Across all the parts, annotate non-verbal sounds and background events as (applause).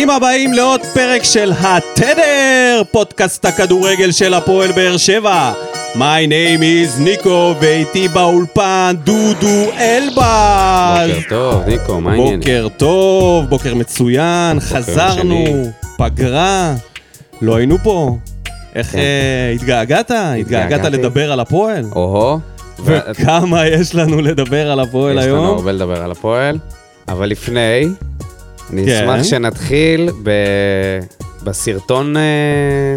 ברוכים הבאים לעוד פרק של התדר, פודקאסט הכדורגל של הפועל באר שבע. My name is ניקו, ואיתי באולפן דודו אלבז. בוקר טוב, ניקו, מה העניינים? בוקר טוב, בוקר מצוין, חזרנו, שני. פגרה, לא היינו פה. איך כן. אה, התגעגעת? התגעגעת. לדבר על הפועל? או-הו. וכמה יש לנו לדבר על הפועל יש לנו היום? הרבה לדבר על הפועל, אבל לפני, אני כן. אשמח שנתחיל ב... בסרטון, אה,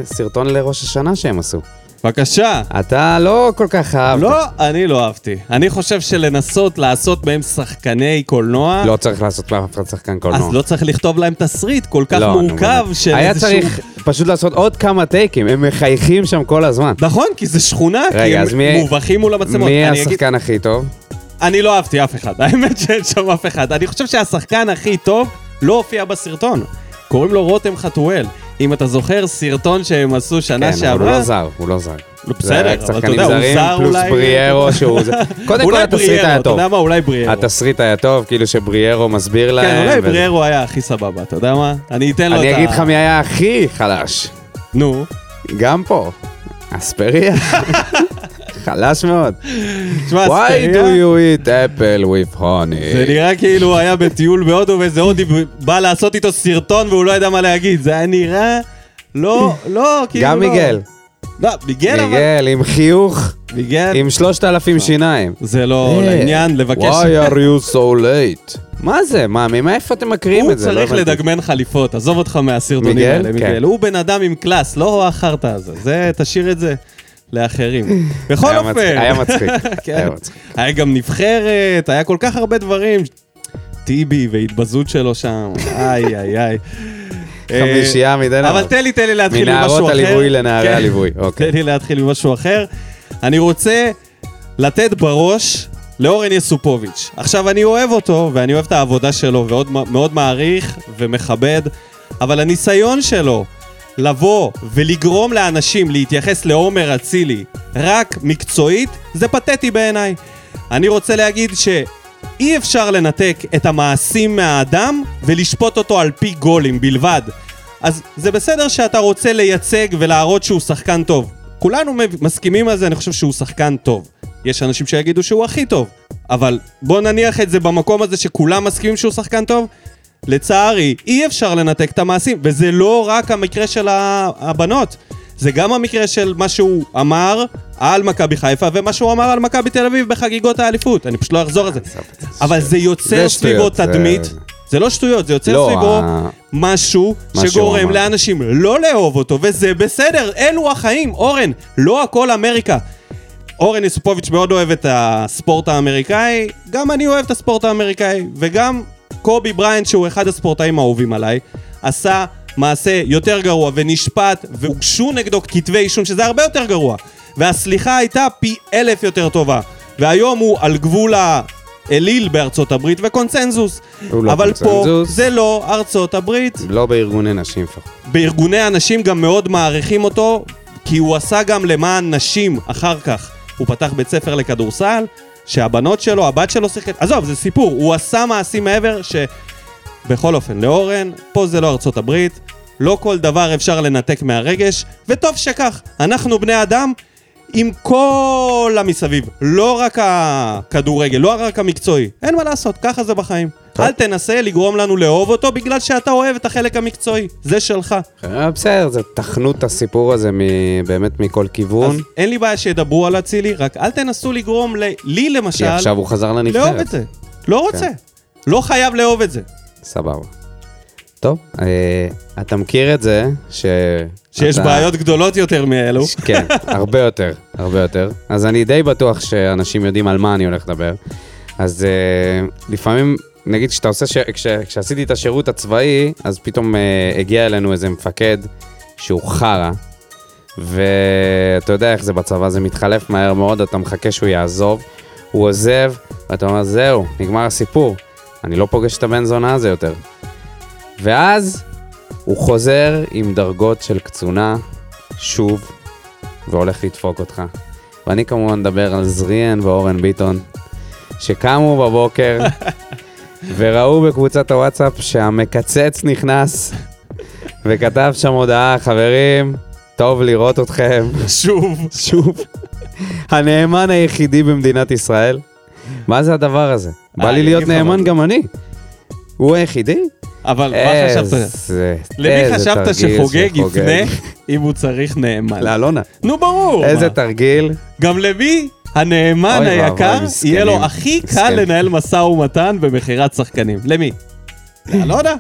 סרטון לראש השנה שהם עשו. בבקשה. אתה לא כל כך אהבת. לא, אני לא אהבתי. אני חושב שלנסות לעשות מהם שחקני קולנוע, לא צריך לעשות מאף אחד שחקן קולנוע. אז לא צריך לכתוב להם תסריט כל כך לא, מורכב. של היה איזשהו... צריך פשוט לעשות עוד כמה טייקים, הם מחייכים שם כל הזמן. נכון, כי זה שכונה, כי רגע, הם אז מי- מובכים מול המצלמות. מי אני אגיד- השחקן הכי טוב? אני לא אהבתי אף אחד, (laughs) האמת שאין שם אף אחד. אני חושב שהשחקן הכי טוב לא הופיע בסרטון. קוראים לו רותם חתואל. אם אתה זוכר, סרטון שהם עשו שנה כן, שעברה... אבל הוא לא זר, הוא לא זר. לא, בסדר, אבל אתה יודע, הוא זר פלוס אולי... בריארו (laughs) שהוא זה. קודם כל התסריט היה אתה טוב. יודע מה? אולי בריארו. התסריט היה טוב, כאילו שבריארו מסביר להם. כן, אולי. בריארו היה הכי סבבה, אתה יודע מה? אני אתן לו את ה... אני אגיד לך מי היה הכי חלש. נו. גם פה. אספריה. (laughs) חלש מאוד. תשמע, Why do you eat apple with honey? זה נראה כאילו הוא היה בטיול בהודו ואיזה הודי בא לעשות איתו סרטון והוא לא ידע מה להגיד. זה היה נראה... לא, לא, כאילו גם לא. מיגל. לא, מיגל אבל... מיגל עם חיוך, מיגל. עם שלושת אלפים שיניים. זה לא אה, לעניין לבקש... Why are you so late? מה זה? מה, מאיפה אתם מקריאים הוא את זה? לא צריך. לדגמן חליפות, עזוב אותך מהסרטונים? האלה, כן. מיגל. הוא בן אדם עם קלאס, לא החרטא הזה. זה, תשאיר את זה לאחרים. (laughs) בכל אופן. היה מצחיק. (laughs) כן. היה מצחיק. היה גם נבחרת, היה כל כך הרבה דברים. טיבי והתבזות שלו שם, איי איי איי. חמישייה מדי אה, דבר. אבל תן לי, תן לי להתחיל עם משהו אחר. מנערות הליווי לנערי כן. הליווי, (laughs) אוקיי. תן לי להתחיל עם משהו אחר. אני רוצה לתת בראש לאורן יסופוביץ'. עכשיו, אני אוהב אותו, ואני אוהב את העבודה שלו, ומאוד מעריך ומכבד, אבל הניסיון שלו לבוא ולגרום לאנשים להתייחס לעומר אצילי רק מקצועית, זה פתטי בעיניי. אני רוצה להגיד שאי אפשר לנתק את המעשים מהאדם ולשפוט אותו על פי גולים בלבד. אז זה בסדר שאתה רוצה לייצג ולהראות שהוא שחקן טוב. כולנו מסכימים על זה, אני חושב שהוא שחקן טוב. יש אנשים שיגידו שהוא הכי טוב, אבל בוא נניח את זה במקום הזה שכולם מסכימים שהוא שחקן טוב. לצערי, אי אפשר לנתק את המעשים, וזה לא רק המקרה של הבנות, זה גם המקרה של מה שהוא אמר על מכבי חיפה ומה שהוא אמר על מכבי תל אביב בחגיגות האליפות. אני פשוט לא אחזור על זה. אבל זה יוצר סביבו תדמית. זה לא שטויות, זה יוצר לא, סביבו ה- משהו מה שהוא שגורם אמר. לאנשים לא לאהוב אותו, וזה בסדר, אלו החיים. אורן, לא הכל אמריקה. אורן יסופוביץ' מאוד אוהב את הספורט האמריקאי, גם אני אוהב את הספורט האמריקאי, וגם קובי בריינט, שהוא אחד הספורטאים האהובים עליי, עשה מעשה יותר גרוע ונשפט, והוגשו נגדו כתבי אישום, שזה הרבה יותר גרוע. והסליחה הייתה פי אלף יותר טובה. והיום הוא על גבול האליל בארצות הברית וקונצנזוס. הוא לא אבל פה קונצנזוס. זה לא ארצות הברית. לא בארגוני נשים לפחות. בארגוני הנשים גם מאוד מעריכים אותו, כי הוא עשה גם למען נשים אחר כך. הוא פתח בית ספר לכדורסל, שהבנות שלו, הבת שלו שיחקת, עזוב, זה סיפור, הוא עשה מעשים מעבר ש... בכל אופן, לאורן, פה זה לא ארצות הברית, לא כל דבר אפשר לנתק מהרגש, וטוב שכך, אנחנו בני אדם עם כל המסביב, לא רק הכדורגל, לא רק המקצועי, אין מה לעשות, ככה זה בחיים. טוב. אל תנסה לגרום לנו לאהוב אותו בגלל שאתה אוהב את החלק המקצועי, זה שלך. אה, בסדר, זה תחנו את הסיפור הזה מ- באמת מכל כיוון. אז אין לי בעיה שידברו על אצילי, רק אל תנסו לגרום ל- לי כי למשל, עכשיו הוא חזר לאהוב את לנבחרת. זה. לא רוצה. לא חייב לאהוב את זה. סבבה. טוב, אה, אתה מכיר את זה ש... שיש אתה- בעיות גדולות יותר מאלו. כן, הרבה יותר, הרבה יותר. אז אני די בטוח שאנשים יודעים על מה אני הולך לדבר. אז אה, לפעמים, נגיד כשאתה עושה, ש... כש... כשעשיתי את השירות הצבאי, אז פתאום אה, הגיע אלינו איזה מפקד שהוא חרא, ואתה יודע איך זה בצבא, זה מתחלף מהר מאוד, אתה מחכה שהוא יעזוב, הוא עוזב, ואתה אומר, זהו, נגמר הסיפור, אני לא פוגש את הבן זונה הזה יותר. ואז הוא חוזר עם דרגות של קצונה, שוב, והולך לדפוק אותך. ואני כמובן מדבר על זריאן ואורן ביטון, שקמו בבוקר (laughs) וראו בקבוצת הוואטסאפ שהמקצץ נכנס וכתב שם הודעה, חברים, טוב לראות אתכם. שוב. (laughs) שוב. הנאמן היחידי במדינת ישראל. מה זה הדבר הזה? בא אה, לי להיות אגיד לך נאמן. גם אני. הוא היחידי? אבל מה חשבת? למי חשבת שחוגג. יפנה אם הוא צריך נאמן? לאלונה. נו, ברור. איזה. תרגיל. גם למי הנאמן היקר. יהיה לו הכי קל. לנהל משא ומתן במכירת שחקנים? למי? לאלונה?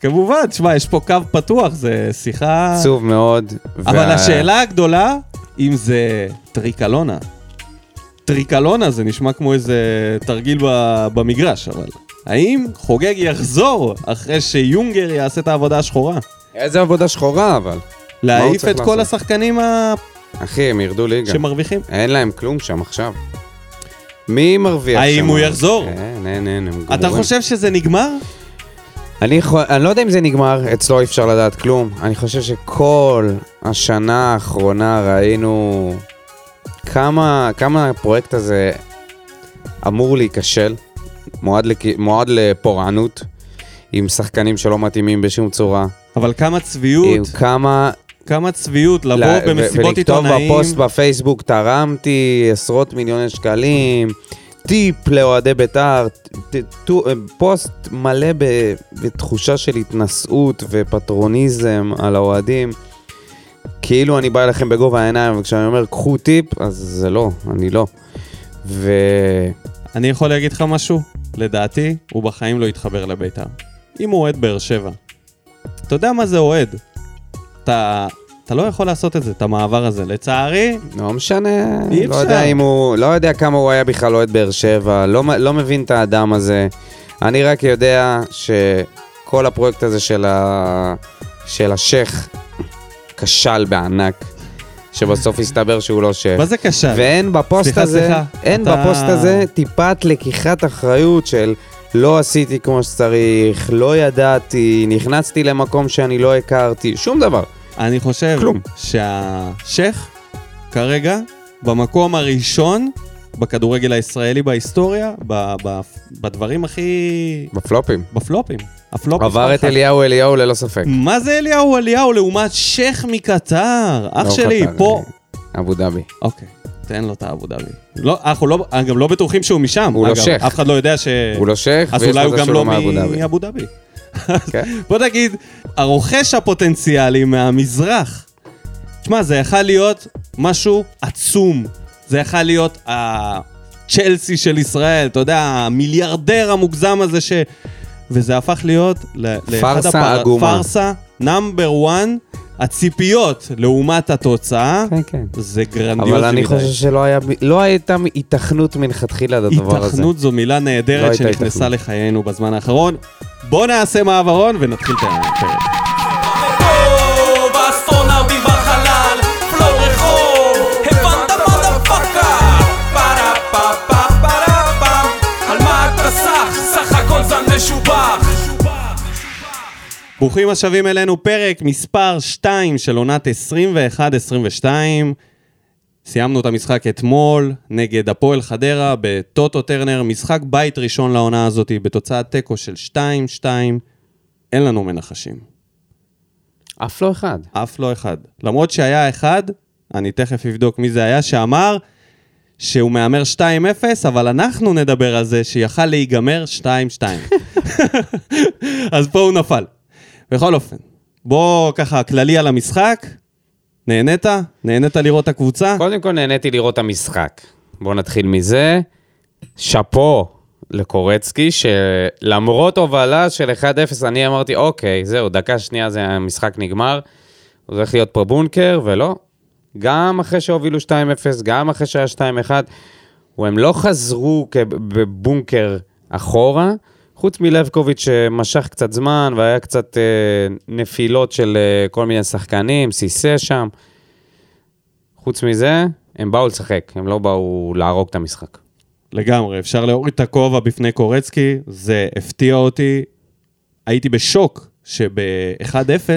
כמובן, תשמע, יש פה קו פתוח, זה שיחה... עצוב מאוד. אבל השאלה הגדולה, אם זה טריקלונה. טריקלונה זה נשמע כמו איזה תרגיל ב- במגרש, אבל האם חוגג יחזור אחרי שיונגר יעשה את העבודה השחורה? איזה עבודה שחורה אבל. להעיף את כל? השחקנים ה- אחי, הם ירדו ליגה. שמרוויחים? אין להם כלום שם עכשיו. מי מרוויח שם? האם הוא יחזור? אין, אין, אין, הם אתה גמורים. חושב שזה נגמר? אני, אני לא יודע אם זה נגמר, אצלו אי אפשר לדעת כלום. אני חושב שכל השנה האחרונה ראינו כמה, כמה הפרויקט הזה אמור להיכשל, מועד, לכ... מועד לפורענות, עם שחקנים שלא מתאימים בשום צורה. אבל כמה צביעות, עם כמה... כמה צביעות לבוא ל- במסיבות ולכתוב עיתונאים. בפוסט בפייסבוק, תרמתי עשרות מיליוני שקלים, טיפ לאוהדי בית"ר, פוסט מלא ב- בתחושה של התנשאות ופטרוניזם על האוהדים. כאילו אני בא אליכם בגובה העיניים, וכשאני אומר קחו טיפ, אז זה לא, אני לא. ו... אני יכול להגיד לך משהו? לדעתי, הוא בחיים לא יתחבר לבית"ר. אם הוא אוהד באר שבע. אתה יודע מה זה אוהד. אתה, אתה לא יכול לעשות את זה, את המעבר הזה. לצערי, לא משנה, אי לא אפשר. יודע אם הוא, לא יודע כמה הוא היה בכלל אוהד באר שבע, לא, לא מבין את האדם הזה. אני רק יודע שכל הפרויקט הזה של, ה... של השייח כשל בענק, שבסוף הסתבר שהוא לא שייח. מה זה קשה? ואין בפוסט סליחה, הזה, סליחה, אין אתה- בפוסט הזה טיפת לקיחת אחריות של לא עשיתי כמו שצריך, לא ידעתי, נכנסתי למקום שאני לא הכרתי, שום דבר. אני חושב כלום. שהשייח כרגע במקום הראשון בכדורגל הישראלי בהיסטוריה, ב, ב, בדברים הכי... בפלופים. בפלופים. הפלופ עבר מספר את אחת. אליהו אליהו ללא ספק. מה זה אליהו אליהו לעומת שייח מקטר? אח לא שלי, פה... אבו דאבי. אוקיי, תן לו את האבו דאבי. לא, אנחנו לא, גם לא בטוחים שהוא משם. הוא לא שייח. אף אחד לא יודע ש... הוא לא שייח, אז ויש אולי הוא לזה גם שהוא לא מאבו דאבי. מאבו דאבי. (laughs) בוא נגיד, הרוכש הפוטנציאלי מהמזרח. תשמע, זה יכל להיות משהו עצום. זה יכל להיות הצ'לסי של ישראל, אתה יודע, המיליארדר המוגזם הזה ש... וזה הפך להיות פארסה עגומה. פארסה, number 1, הציפיות לעומת התוצאה, כן, כן. זה גרנדיוזי אבל אני מדי. חושב שלא היה, לא הייתה היתכנות מלכתחילה לדבר הזה. היתכנות זו מילה לא נהדרת הייתה שנכנסה. לחיינו בזמן האחרון. בוא נעשה מעברון ונתחיל את הפרק. ברוכים השבים אלינו, פרק מספר 2 של עונת 21-22. סיימנו את המשחק אתמול נגד הפועל חדרה בטוטו טרנר, משחק בית ראשון לעונה הזאת בתוצאת תיקו של 2-2. אין לנו מנחשים, אף לא אחד. אף לא אחד. למרות שהיה אחד, אני תכף אבדוק מי זה היה, שאמר שהוא מהמר 2-0, אבל אנחנו נדבר על זה שיכל להיגמר 2-2. (laughs) אז פה הוא נפל. בכל אופן, בוא ככה כללי על המשחק. נהנית? נהנית לראות את הקבוצה? קודם כל נהניתי לראות את המשחק. בואו נתחיל מזה. שאפו לקורצקי, שלמרות הובלה של 1-0, אני אמרתי, אוקיי, זהו, דקה שנייה זה המשחק נגמר. הולך להיות פה בונקר, ולא. גם אחרי שהובילו 2-0, גם אחרי שהיה 2-1, הם לא חזרו בבונקר אחורה, חוץ מלבקוביץ' שמשך קצת זמן, והיה קצת אה, נפילות של אה, כל מיני שחקנים, סיסה שם. חוץ מזה, הם באו לשחק, הם לא באו להרוג את המשחק. לגמרי, אפשר להוריד את הכובע בפני קורצקי, זה הפתיע אותי. הייתי בשוק שב-1-0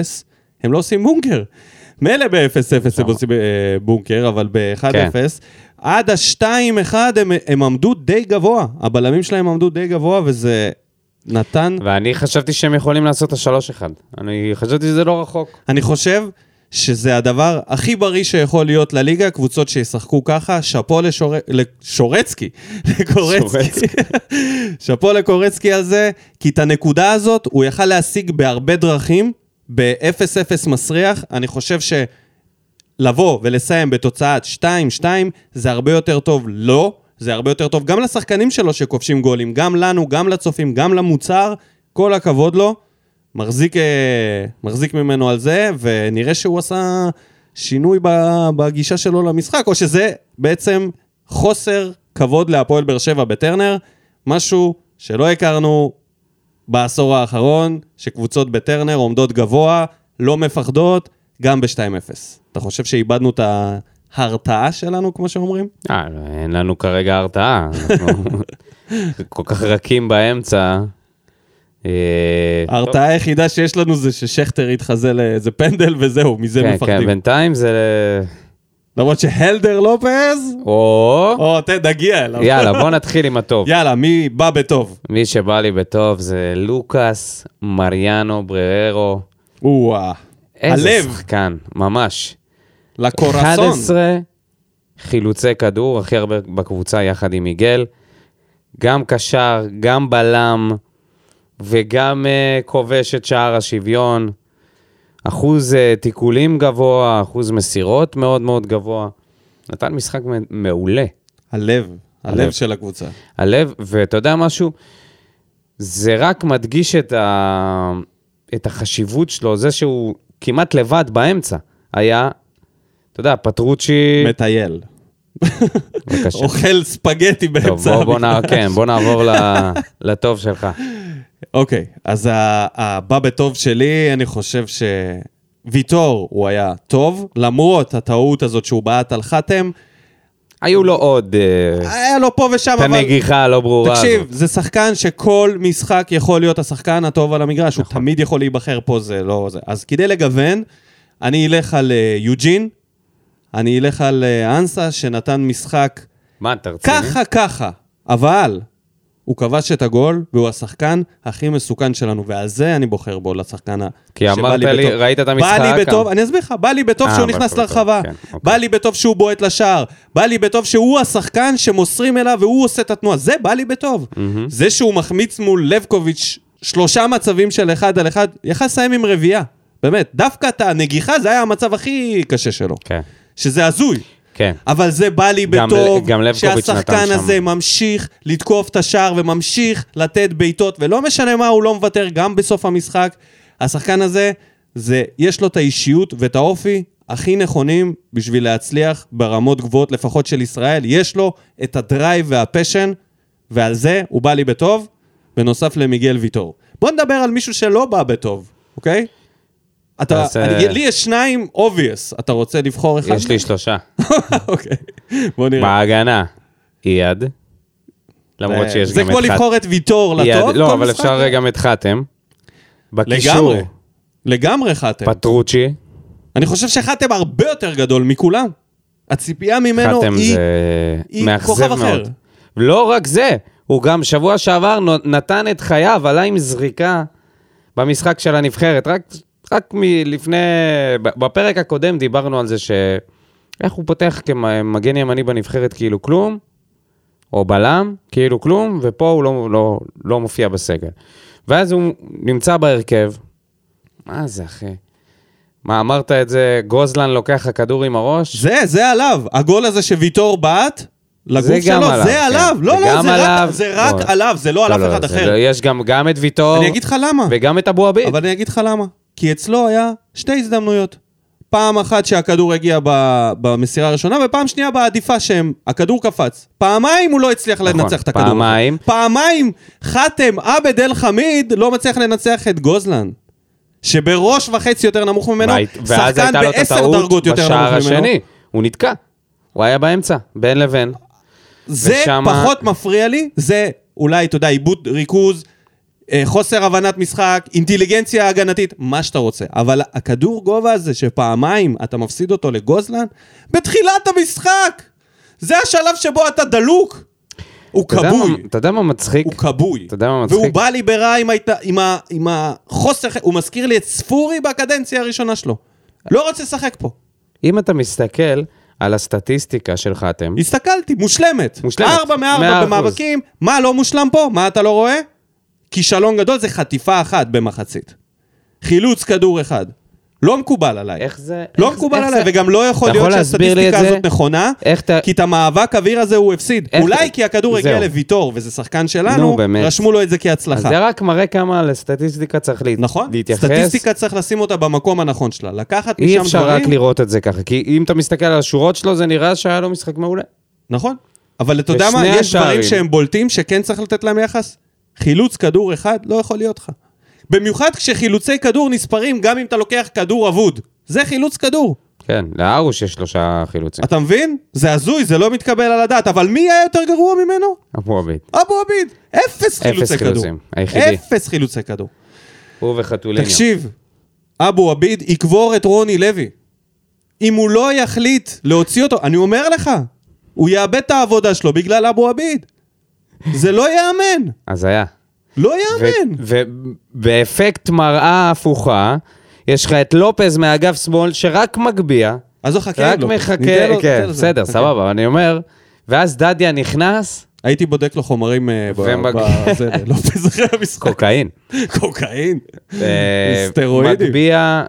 הם לא עושים בונקר. מילא ב-0-0 הם עושים אה, בונקר, אבל ב-1-0, כן. עד ה-2-1 הם, הם עמדו די גבוה. הבלמים שלהם עמדו די גבוה, וזה נתן, ואני חשבתי שהם יכולים לעשות את השלוש אחד. אני חשבתי שזה לא רחוק. אני חושב שזה הדבר הכי בריא שיכול להיות לליגה, קבוצות שישחקו ככה, שאפו לשור... לשורצקי, (laughs) לקורצקי, (laughs) שאפו לקורצקי על זה, כי את הנקודה הזאת הוא יכל להשיג בהרבה דרכים, ב-0-0 מסריח, אני חושב ש... לבוא ולסיים בתוצאת 2-2 זה הרבה יותר טוב לא, זה הרבה יותר טוב גם לשחקנים שלו שכובשים גולים, גם לנו, גם לצופים, גם למוצר, כל הכבוד לו. מחזיק, אה, מחזיק ממנו על זה, ונראה שהוא עשה שינוי בגישה שלו למשחק, או שזה בעצם חוסר כבוד להפועל באר שבע בטרנר, משהו שלא הכרנו בעשור האחרון, שקבוצות בטרנר עומדות גבוה, לא מפחדות, גם ב-2-0. אתה חושב שאיבדנו את ההרתעה שלנו, כמו שאומרים? אה, אין לנו כרגע הרתעה. אנחנו כל כך רכים באמצע. אה, ההרתעה היחידה שיש לנו זה ששכטר יתחזה לאיזה פנדל וזהו, מזה כן, כן, מפחדים. בינתיים זה... למרות שהלדר לופז, או... או, תן, נגיע אליו. יאללה, (laughs) בוא נתחיל עם הטוב. יאללה, מי בא בטוב? מי שבא לי בטוב זה לוקאס מריאנו בררו. או-אה. איזה. שחקן, ממש. לקורסון. 11 חילוצי כדור, הכי הרבה בקבוצה יחד עם מיגל. גם קשר, גם בלם, וגם uh, כובש את שער השוויון. אחוז uh, תיקולים גבוה, אחוז מסירות מאוד מאוד גבוה. נתן משחק מעולה. הלב, הלב הלב. של הקבוצה. הלב, ואתה יודע משהו? זה רק מדגיש את, ה... את החשיבות שלו, זה שהוא כמעט לבד באמצע. היה, אתה יודע, פטרוצ'י... מטייל. בבקשה. אוכל ספגטי טוב, באמצע. בוא, בוא, נע... כן, בוא נעבור ל... לטוב שלך. אוקיי, אז ה- הבא בטוב שלי, אני חושב שוויטור הוא היה טוב, למרות הטעות הזאת שהוא בעט על חתם, היו לו עוד אה, היה לו פה ושם, את אבל... הנגיחה הלא ברורה תקשיב, הזאת. זה שחקן שכל משחק יכול להיות השחקן הטוב על המגרש, הוא נכון. תמיד יכול להיבחר פה, זה לא זה. אז כדי לגוון, אני אלך על אה, יוג'ין, אני אלך על אה, אנסה, שנתן משחק מה, אתה רציני? ככה ככה, אבל הוא כבש את הגול, והוא השחקן הכי מסוכן שלנו, ועל זה אני בוחר בו, לשחקן ה... כי אמרת לי לי, בטוב. ראית את בא המשחק? לי בטוב, אני אסביר לך, בא לי בטוב אה, שהוא בא נכנס לרחבה, כן, אוקיי. בא לי בטוב שהוא בועט לשער, בא לי בטוב שהוא השחקן שמוסרים אליו והוא עושה את התנועה, זה בא לי בטוב. זה שהוא מחמיץ מול לבקוביץ' שלושה מצבים של אחד על אחד, יכל לסיים עם רביעייה, באמת, דווקא את הנגיחה זה היה המצב הכי קשה שלו, כן, שזה הזוי. כן. אבל זה בא לי גם בטוב, גם לבקוביץ' שהשחקן נתן שם. הזה ממשיך לתקוף את השער וממשיך לתת בעיטות, ולא משנה מה, הוא לא מוותר גם בסוף המשחק. השחקן הזה, זה, יש לו את האישיות ואת האופי הכי נכונים בשביל להצליח ברמות גבוהות, לפחות של ישראל. יש לו את הדרייב והפשן, ועל זה הוא בא לי בטוב, בנוסף למיגל ויטור. בוא נדבר על מישהו שלא בא בטוב, אוקיי? אתה, אז, אני, אה, לי יש שניים obvious, אתה רוצה לבחור אחד? יש לי שלושה. (laughs) אוקיי, בוא נראה. בהגנה, אייד. למרות אה, שיש זה גם את כמו חתם. לבחור את ויטור לטוב? לא, אבל? אפשר גם את חתם. בקישור, לגמרי. לגמרי חתם. פטרוצ'י. אני חושב שחתם הרבה יותר גדול מכולם. הציפייה ממנו היא... זה היא כוכב אחר. מאוד. לא רק זה, הוא גם שבוע שעבר נתן את חייו, עלה עם זריקה במשחק של הנבחרת. רק, רק מלפני, בפרק הקודם דיברנו על זה ש... איך הוא פותח כמגן ימני בנבחרת כאילו כלום, או בלם, כאילו כלום, ופה הוא לא, לא, לא מופיע בסגל. ואז הוא נמצא בהרכב. מה זה, אחי? מה, אמרת את זה, גוזלן לוקח לך כדור עם הראש? זה, זה עליו. הגול הזה שוויטור בעט, לגוף זה גם שלו, עליו, זה כן. עליו. לא, זה לא, זה רק, עליו. זה רק לא. עליו, זה לא על אף אחד זה אחר. לא, יש גם, גם את ויטור, אני אגיד לך למה. וגם את אבו עביד. אבל אני אגיד לך למה. כי אצלו היה שתי הזדמנויות. פעם אחת שהכדור הגיע ב- במסירה הראשונה, ופעם שנייה בעדיפה שהכדור קפץ. פעמיים הוא לא הצליח נכון, לנצח את הכדור. פעמיים. פעמיים חאתם עבד אל חמיד לא מצליח לנצח את גוזלן. שבראש וחצי יותר נמוך ממנו, והי- ואז שחקן הייתה לו את בעשר הטעות דרגות יותר בשער נמוך ממנו. השני. הוא נתקע. הוא היה באמצע, בין לבין. זה ושמה- פחות מפריע לי, זה אולי, אתה יודע, עיבוד ריכוז, חוסר הבנת משחק, אינטליגנציה הגנתית, מה שאתה רוצה. אבל הכדור גובה הזה שפעמיים אתה מפסיד אותו לגוזלן, בתחילת המשחק! זה השלב שבו אתה דלוק. הוא כבוי. אתה יודע מה מצחיק? הוא כבוי. אתה יודע מה והוא מצחיק? בא לי ברע עם, ההת... עם, ה... עם החוסר, הוא מזכיר לי את ספורי בקדנציה הראשונה שלו. לא רוצה לשחק פה. אם אתה מסתכל על הסטטיסטיקה של חתם, הסתכלתי, מושלמת. מושלמת. ארבע מארבע. במאבקים, מה לא מושלם פה? מה אתה לא רואה? כישלון גדול זה חטיפה אחת במחצית. חילוץ כדור אחד. לא מקובל עליי. איך זה... לא איך- מקובל איך עליי, זה- וגם לא יכול להיות שהסטטיסטיקה זה? הזאת נכונה, אתה... כי את המאבק אוויר הזה הוא הפסיד. איך- אולי כי הכדור הגיע. לוויטור, וזה שחקן נו, שלנו, באמת. רשמו לו את זה אז כהצלחה. זה רק מראה כמה לסטטיסטיקה צריך לה... נכון? להתייחס. סטטיסטיקה צריך לשים אותה במקום הנכון שלה. לקחת אי משם אפשר דברים... רק לראות את זה ככה, כי אם אתה מסתכל על השורות שלו, זה נראה שהיה לו משחק מעולה. נכון. אבל אתה יודע מה, יש דברים. שהם בולטים שכן צריך לתת להם יחס. חילוץ כדור אחד לא יכול להיות לך. במיוחד כשחילוצי כדור נספרים גם אם אתה לוקח כדור אבוד. זה חילוץ כדור. כן, לארוש יש שלושה חילוצים. אתה מבין? זה הזוי, זה לא מתקבל על הדעת. אבל מי היה יותר גרוע ממנו? אבו עביד. אבו עביד. אפס חילוצי כדור. חילוצים, היחידי. אפס חילוצי כדור. הוא וחתוליניו. תקשיב, אבו עביד יקבור את רוני לוי. אם הוא לא יחליט להוציא אותו, אני אומר לך, הוא יאבד את העבודה שלו בגלל אבו עביד. זה לא ייאמן. אז היה. לא ייאמן. ובאפקט מראה הפוכה, יש לך את לופז מאגף שמאל שרק מגביה, אז הוא חכה רק לו. מחכה, ניתן לו- כן. בסדר. סבבה, אני אומר, ואז דדיה נכנס, הייתי בודק לו חומרים אה, בזה, לא אחרי המשחק. קוקאין. קוקאין. אה, סטרואידים. מגביה,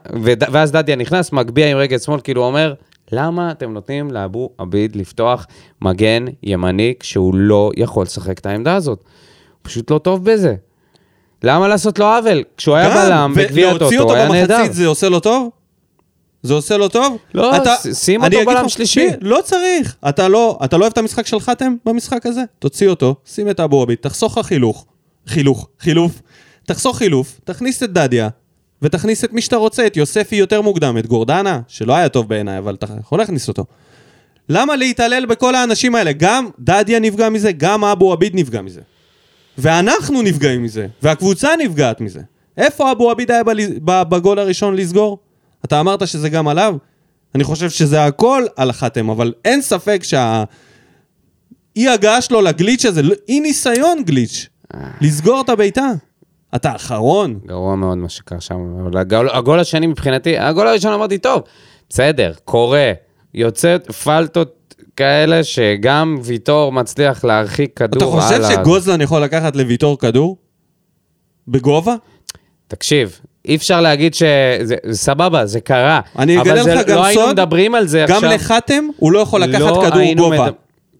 ואז דדיה נכנס, מגביה עם רגל שמאל, כאילו אומר, למה אתם נותנים לאבו עביד לפתוח מגן ימני כשהוא לא יכול לשחק את העמדה הזאת? הוא פשוט לא טוב בזה. למה לעשות לו עוול? כשהוא היה בלם בגביע ולהוציא הטוטו, אותו היה נהדר. במחצית זה עושה לו טוב? זה עושה לו טוב? לא, אתה- שים אותו בלם שלישי. לא צריך. אתה לא אתה לא אוהב את המשחק של חתם במשחק הזה? תוציא אותו, שים את אבו עביד, תחסוך לך חילוך. חילוך. חילוף. תחסוך חילוף, תכניס את דדיה, ותכניס את מי שאתה רוצה, את יוספי יותר מוקדם, את גורדנה, שלא היה טוב בעיניי, אבל אתה יכול להכניס אותו. למה להתעלל בכל האנשים האלה? גם דדיה נפגע מזה, גם אבו עביד נפגע מזה. ואנחנו נפגעים מזה, והקבוצה נפגעת מזה. איפה אבו עביד היה בגול הראשון לסגור? אתה אמרת שזה גם עליו? אני חושב שזה הכל על חתם, אבל אין ספק שה... אי הגעה שלו לגליץ' הזה, לא- אי ניסיון גליץ', לסגור את הבעיטה. אתה אחרון. גרוע מאוד מה שקרה שם, אבל הגול, הגול השני מבחינתי, הגול הראשון אמרתי, טוב, בסדר, קורה, יוצאת פלטות כאלה שגם ויטור מצליח להרחיק אתה כדור חושב הלאה. שגוזלן יכול לקחת לוויטור כדור? בגובה? תקשיב, אי אפשר להגיד שזה זה סבבה, זה קרה. אני אגלה אבל זה, לך גם לא היינו סוד, מדברים על זה גם עכשיו. לחתם הוא לא יכול לקחת לא כדור היינו גובה, מדבר-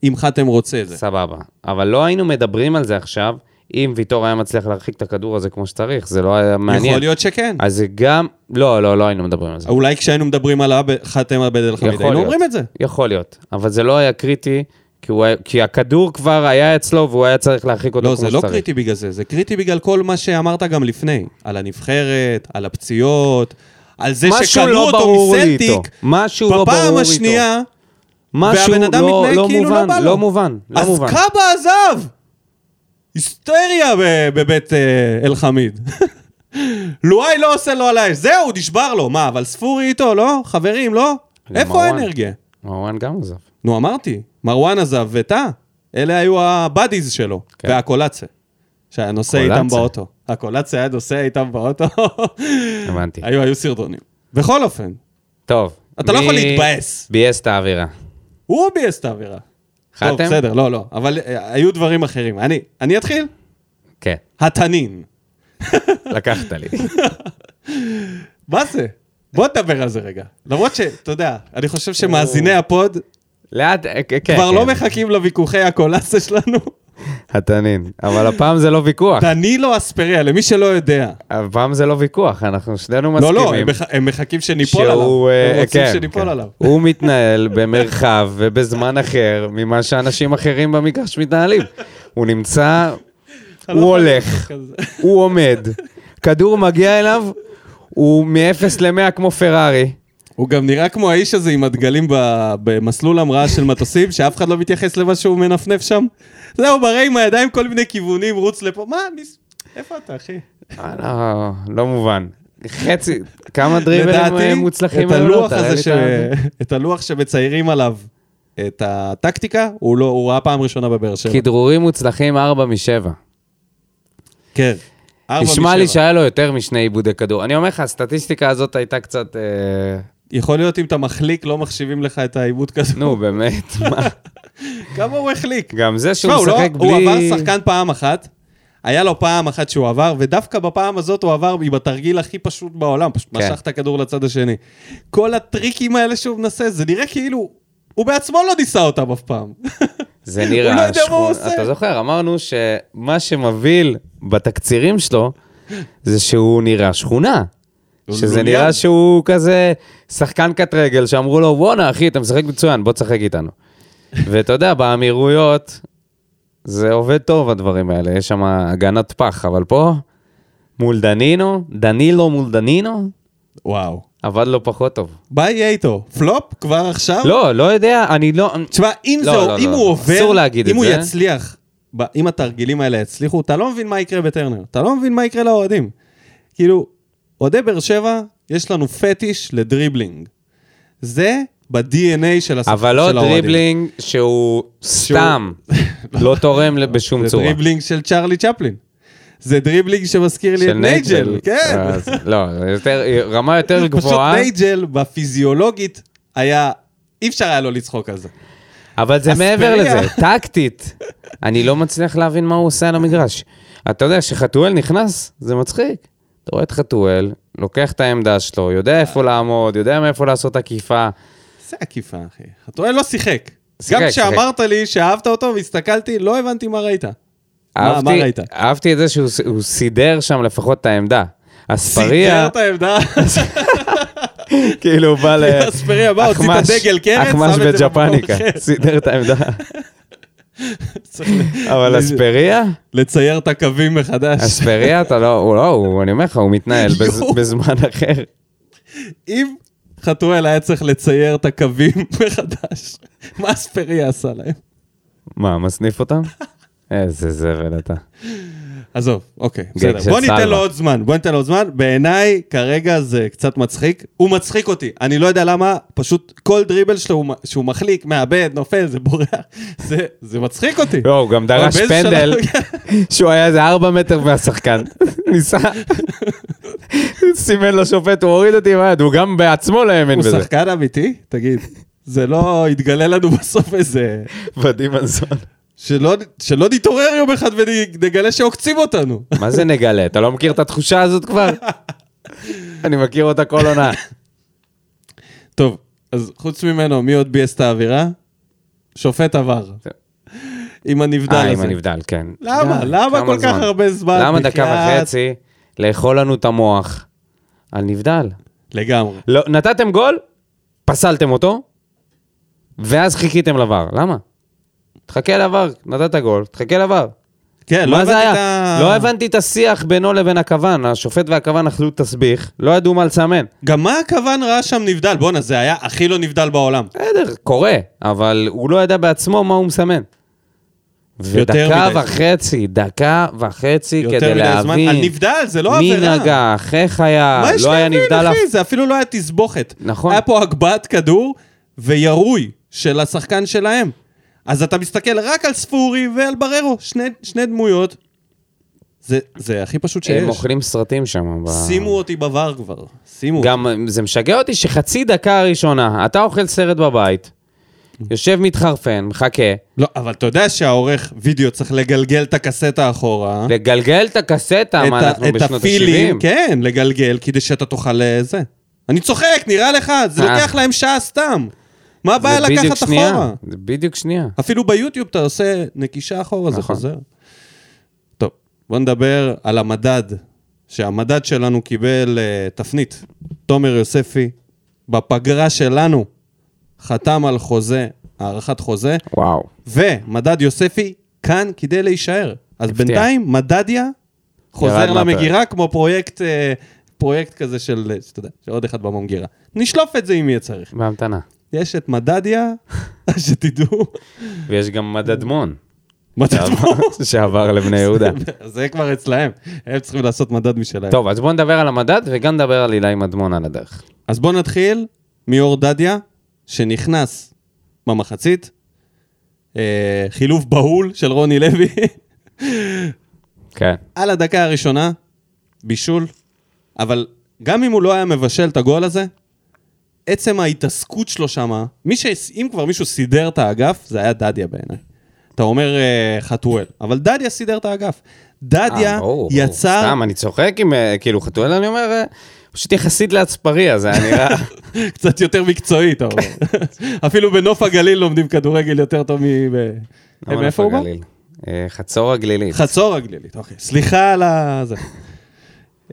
אם חתם רוצה את זה. סבבה, אבל לא היינו מדברים על זה עכשיו, אם ויטור היה מצליח להרחיק את הכדור הזה כמו שצריך, זה לא היה מעניין. יכול להיות שכן. אז זה גם, לא, לא, לא היינו מדברים על זה. אולי כשהיינו מדברים על חתם עבד אל חמיד, היינו. אומרים את זה. יכול להיות, אבל זה לא היה קריטי, כי, הוא כי הכדור כבר היה אצלו והוא היה צריך להרחיק אותו לא, כמו זה לא שצריך. קריטי בגלל זה, זה קריטי בגלל כל מה שאמרת גם לפני. על הנבחרת, על הפציעות, על זה שקנו לא אותו איתו. מסלטיק. משהו לא ברור בפעם איתו. השנייה, משהו והבן אדם לא, מתנהג לא כאילו לא מובן, בא לו. לא מובן, לא אז מובן. קאבה עזב! היסטריה בבית אה, אל-חמיד. (laughs) לואי לא עושה לו על האש, זהו, נשבר לו. מה, אבל ספורי איתו, לא? חברים, לא? איפה. האנרגיה? מרואן גם עזב. נו, אמרתי, מרואן עזב וטאה. אלה היו הבאדיז שלו, כן. והקולצה. שהיה נוסע? איתם באוטו. הקולצה היה נוסע איתם באוטו. הבנתי. (laughs) היו, היו סרטונים. בכל אופן, טוב. אתה לא יכול להתבאס. ביאס את האווירה. הוא ביאס את האווירה. טוב, חתם? בסדר, לא, לא. אבל אה, היו דברים אחרים. אני, אני אתחיל? כן, התנין. (laughs) לקחת לי. (laughs) מה זה? בוא נדבר על זה רגע. למרות שאתה יודע, אני חושב שמאזיני ה pod לאט, אה, כן, כבר כן. לא מחכים לוויכוחי הקולאסה שלנו. התנין. אבל הפעם זה לא ויכוח. דנילו אספריה, למי שלא יודע. הפעם זה לא ויכוח, אנחנו שנינו לא, מסכימים. לא, הם מח- הם מחכים שניפול עליו. שהוא, אה, הם רוצים כן, שניפול כן. עליו. הוא (laughs) מתנהל במרחב ובזמן אחר ממה שאנשים אחרים במגרש מתנהלים. הוא נמצא, לא הוא הולך. הוא עומד, כדור מגיע אליו, הוא מ-0 ל-100 כמו פרארי. הוא גם נראה כמו האיש הזה עם הדגלים במסלול המראה של מטוסים, שאף אחד לא מתייחס למה שהוא מנפנף שם. זהו, מראה עם הידיים כל מיני כיוונים, רוץ לפה. מה. איפה אתה, אחי? אה, לא, לא מובן. חצי, כמה דריבלים אה, מוצלחים היו לו. את הלוח שמציירים עליו את הטקטיקה, הוא לא, הוא ראה פעם ראשונה בבאר שבע. כדרורים מוצלחים 4 מ-7. כן. ארבע נשמע לי משבע. שהיה לו יותר משני עיבודי כדור. אני אומר לך, הסטטיסטיקה הזאת הייתה קצת... אה, יכול להיות אם אתה מחליק, לא מחשיבים לך את העיבוד כזה. נו, באמת, מה? (laughs) כמה הוא החליק? גם זה שהוא הוא, לא, משחק בלי... הוא עבר שחקן פעם אחת, היה לו פעם אחת שהוא עבר, ודווקא בפעם הזאת הוא עבר עם התרגיל הכי פשוט בעולם, פשוט כן. משך את הכדור לצד השני. כל הטריקים האלה שהוא מנסה, זה נראה כאילו, הוא בעצמו לא ניסה אותם אף פעם. (laughs) זה הוא נראה... לא יודע מה הוא עושה. אתה זוכר, אמרנו שמה שמבהיל בתקצירים שלו, זה שהוא נראה שכונה. שזה. נראה שהוא כזה שחקן קט רגל, שאמרו לו, בואנה, אחי, אתה משחק מצוין, בוא תשחק איתנו. (laughs) ואתה יודע, באמירויות, זה עובד טוב, הדברים האלה, יש שם הגנת פח, אבל פה, מול דנינו, דנילו מול דנינו, וואו. עבד לו פחות טוב. מה יהיה איתו? פלופ? כבר עכשיו? לא, לא יודע, אני לא... תשמע, אם, לא, זה, לא, אם לא. הוא עובר, אסור להגיד אם את הוא זה. יצליח, אם התרגילים האלה יצליחו, אתה לא מבין מה יקרה בטרנר. אתה לא מבין מה יקרה לאוהדים. כאילו, אוהדי באר שבע, יש לנו פטיש לדריבלינג. זה ב-DNA של. אבל לא של האוהדים. דריבלינג שהוא סתם (laughs) לא תורם בשום זה צורה. דריבלינג של צ'רלי צ'פלין. זה דריבלינג שמזכיר לי את נייג'ל. כן. אז לא, רמה יותר (laughs) פשוט גבוהה, נייג'ל בפיזיולוגית היה, אי אפשר היה לו לצחוק על זה. אבל זה. מעבר לזה, טקטית. אני לא מצליח להבין מה הוא עושה על המגרש. אתה יודע, כשחתואל נכנס, זה מצחיק. אתה רואה את חתואל, לוקח את העמדה שלו, יודע איפה לעמוד, יודע מאיפה לעשות עקיפה. זה עקיפה, אחי. חתואל לא שיחק. גם. כשאמרת לי שאהבת אותו והסתכלתי, לא הבנתי מה ראית. מה- אהבתי- מה ראית? אהבתי את זה שהוא סידר שם לפחות את העמדה. סידר אספריה, את העמדה, (laughs) כאילו הוא בא ל... אספריה בא, הוציא את הדגל קרץ, אחמש שם את זה במקום בג'פניקה, אחר. סידר את העמדה. (laughs) אבל אספריה, לצייר את הקווים מחדש. אספריה, אתה לא, הוא לא, אני אומר לך, הוא מתנהל. בזמן אחר. אם חתואל היה צריך לצייר את הקווים (laughs) מחדש, מה אספריה עשה להם? מה, מסניף אותם? איזה זבל אתה. עזוב, אוקיי, גג בסדר. בוא ניתן. לו עוד זמן, בוא ניתן לו עוד זמן. בעיניי, כרגע זה קצת מצחיק. הוא מצחיק אותי. אני לא יודע למה, פשוט כל דריבל שלו הוא שהוא מחליק, מאבד, נופל, זה בורח. (laughs) זה, זה מצחיק אותי. לא, הוא גם דרש פנדל, (laughs) שהוא היה איזה ארבע מטר מהשחקן. (laughs) ניסה, סימן לשופט, הוא הוריד אותי עם היד, הוא גם בעצמו לא האמין הוא בזה. שחקן אמיתי? תגיד. זה לא יתגלה לנו בסוף איזה... ודים מנזון. שלא, שלא נתעורר יום אחד ונגלה שעוקצים אותנו. מה זה נגלה? אתה לא מכיר את התחושה הזאת כבר? (laughs) אני מכיר אותה כל עונה. טוב, אז חוץ ממנו, מי עוד ביאס את האווירה? שופט עבר. עם הנבדל אה, עם הזה. הנבדל, כן. למה? די, למה כל כך? הרבה זמן? למה דקה? וחצי לאכול לנו את המוח על נבדל? לגמרי. לא, נתתם גול, פסלתם אותו, ואז חיכיתם לבר. למה? תחכה לבר, נתת גול, תחכה לבר. כן, לא מה הבנתי? את ה... לא הבנתי את השיח בינו לבין הכוון. השופט והכוון אכלו תסביך, לא ידעו מה לסמן. גם מה הכוון ראה שם נבדל? בואנה, זה היה הכי לא נבדל בעולם. בסדר, קורה, אבל הוא לא ידע בעצמו מה הוא מסמן. יותר ודקה מדי. וחצי, דקה וחצי יותר כדי מדי זמן. להבין על נבדל, זה לא מי עבירה. נגע, איך היה, מה יש לא היה להבין, נבדל אף... אחי? זה אפילו לא היה תסבוכת. נכון. היה פה הגבהת כדור וירוי של השחקן שלהם. אז אתה מסתכל רק על ספורי ועל בררו, שני, שני דמויות. זה, זה הכי פשוט שיש. הם אוכלים סרטים שם. ב- שימו אותי בVAR כבר. שימו אותי. גם זה משגע אותי שחצי דקה הראשונה, אתה אוכל סרט בבית, יושב מתחרפן, מחכה, לא, אבל אתה יודע שהעורך וידאו צריך לגלגל את הקסטה אחורה. לגלגל את הקסטה, מה את, ה- אנחנו את בשנות הפילים, ה-70? כן, לגלגל, כדי שאתה תוכל אה, זה. אני צוחק, נראה לך, זה אה. לוקח להם שעה סתם. מה הבעיה זה לקחת שנייה, אחורה? זה בדיוק שנייה. אפילו ביוטיוב אתה עושה נקישה אחורה, זה נכון. חוזר. טוב, בוא נדבר על המדד, שהמדד שלנו קיבל uh, תפנית. תומר יוספי, בפגרה שלנו, חתם על חוזה, הארכת חוזה, וואו. ומדד יוספי כאן כדי להישאר. אז הפתיע. בינתיים, מדדיה חוזר. למגירה כמו פרויקט, אה, פרויקט כזה של, אה, שאתה יודע, של עוד אחד במגירה. נשלוף את זה אם יהיה צריך. בהמתנה. יש את מדדיה, (laughs) שתדעו, ויש גם מדדמון, מדדמון. שעבר לבני יהודה. זה כבר אצלהם, הם צריכים לעשות מדד משלהם. טוב, אז בואו נדבר על המדד וגם נדבר על אילי מדמון על הדרך. אז בואו נתחיל מאור דדיה, שנכנס במחצית. אה, חילוף בהול של רוני לוי. כן. על הדקה הראשונה, בישול, אבל גם אם הוא לא היה מבשל את הגול הזה, עצם ההתעסקות שלו שמה, מי ש... אם כבר מישהו סידר את האגף, זה היה דדיה בעיניי. אתה אומר אה, חתואל, אבל דדיה סידר את האגף. דדיה אה, ברור, ברור. יצר... סתם, אני צוחק עם, אה, כאילו, חתואל, אני אומר, פשוט יחסית לאצפריה, זה היה נראה... (laughs) קצת יותר מקצועי, אתה אומר. אפילו בנוף הגליל לומדים כדורגל יותר טוב מ... למה מאיפה הוא בא? חצור הגלילית. חצור הגלילית, אוקיי. סליחה על ה...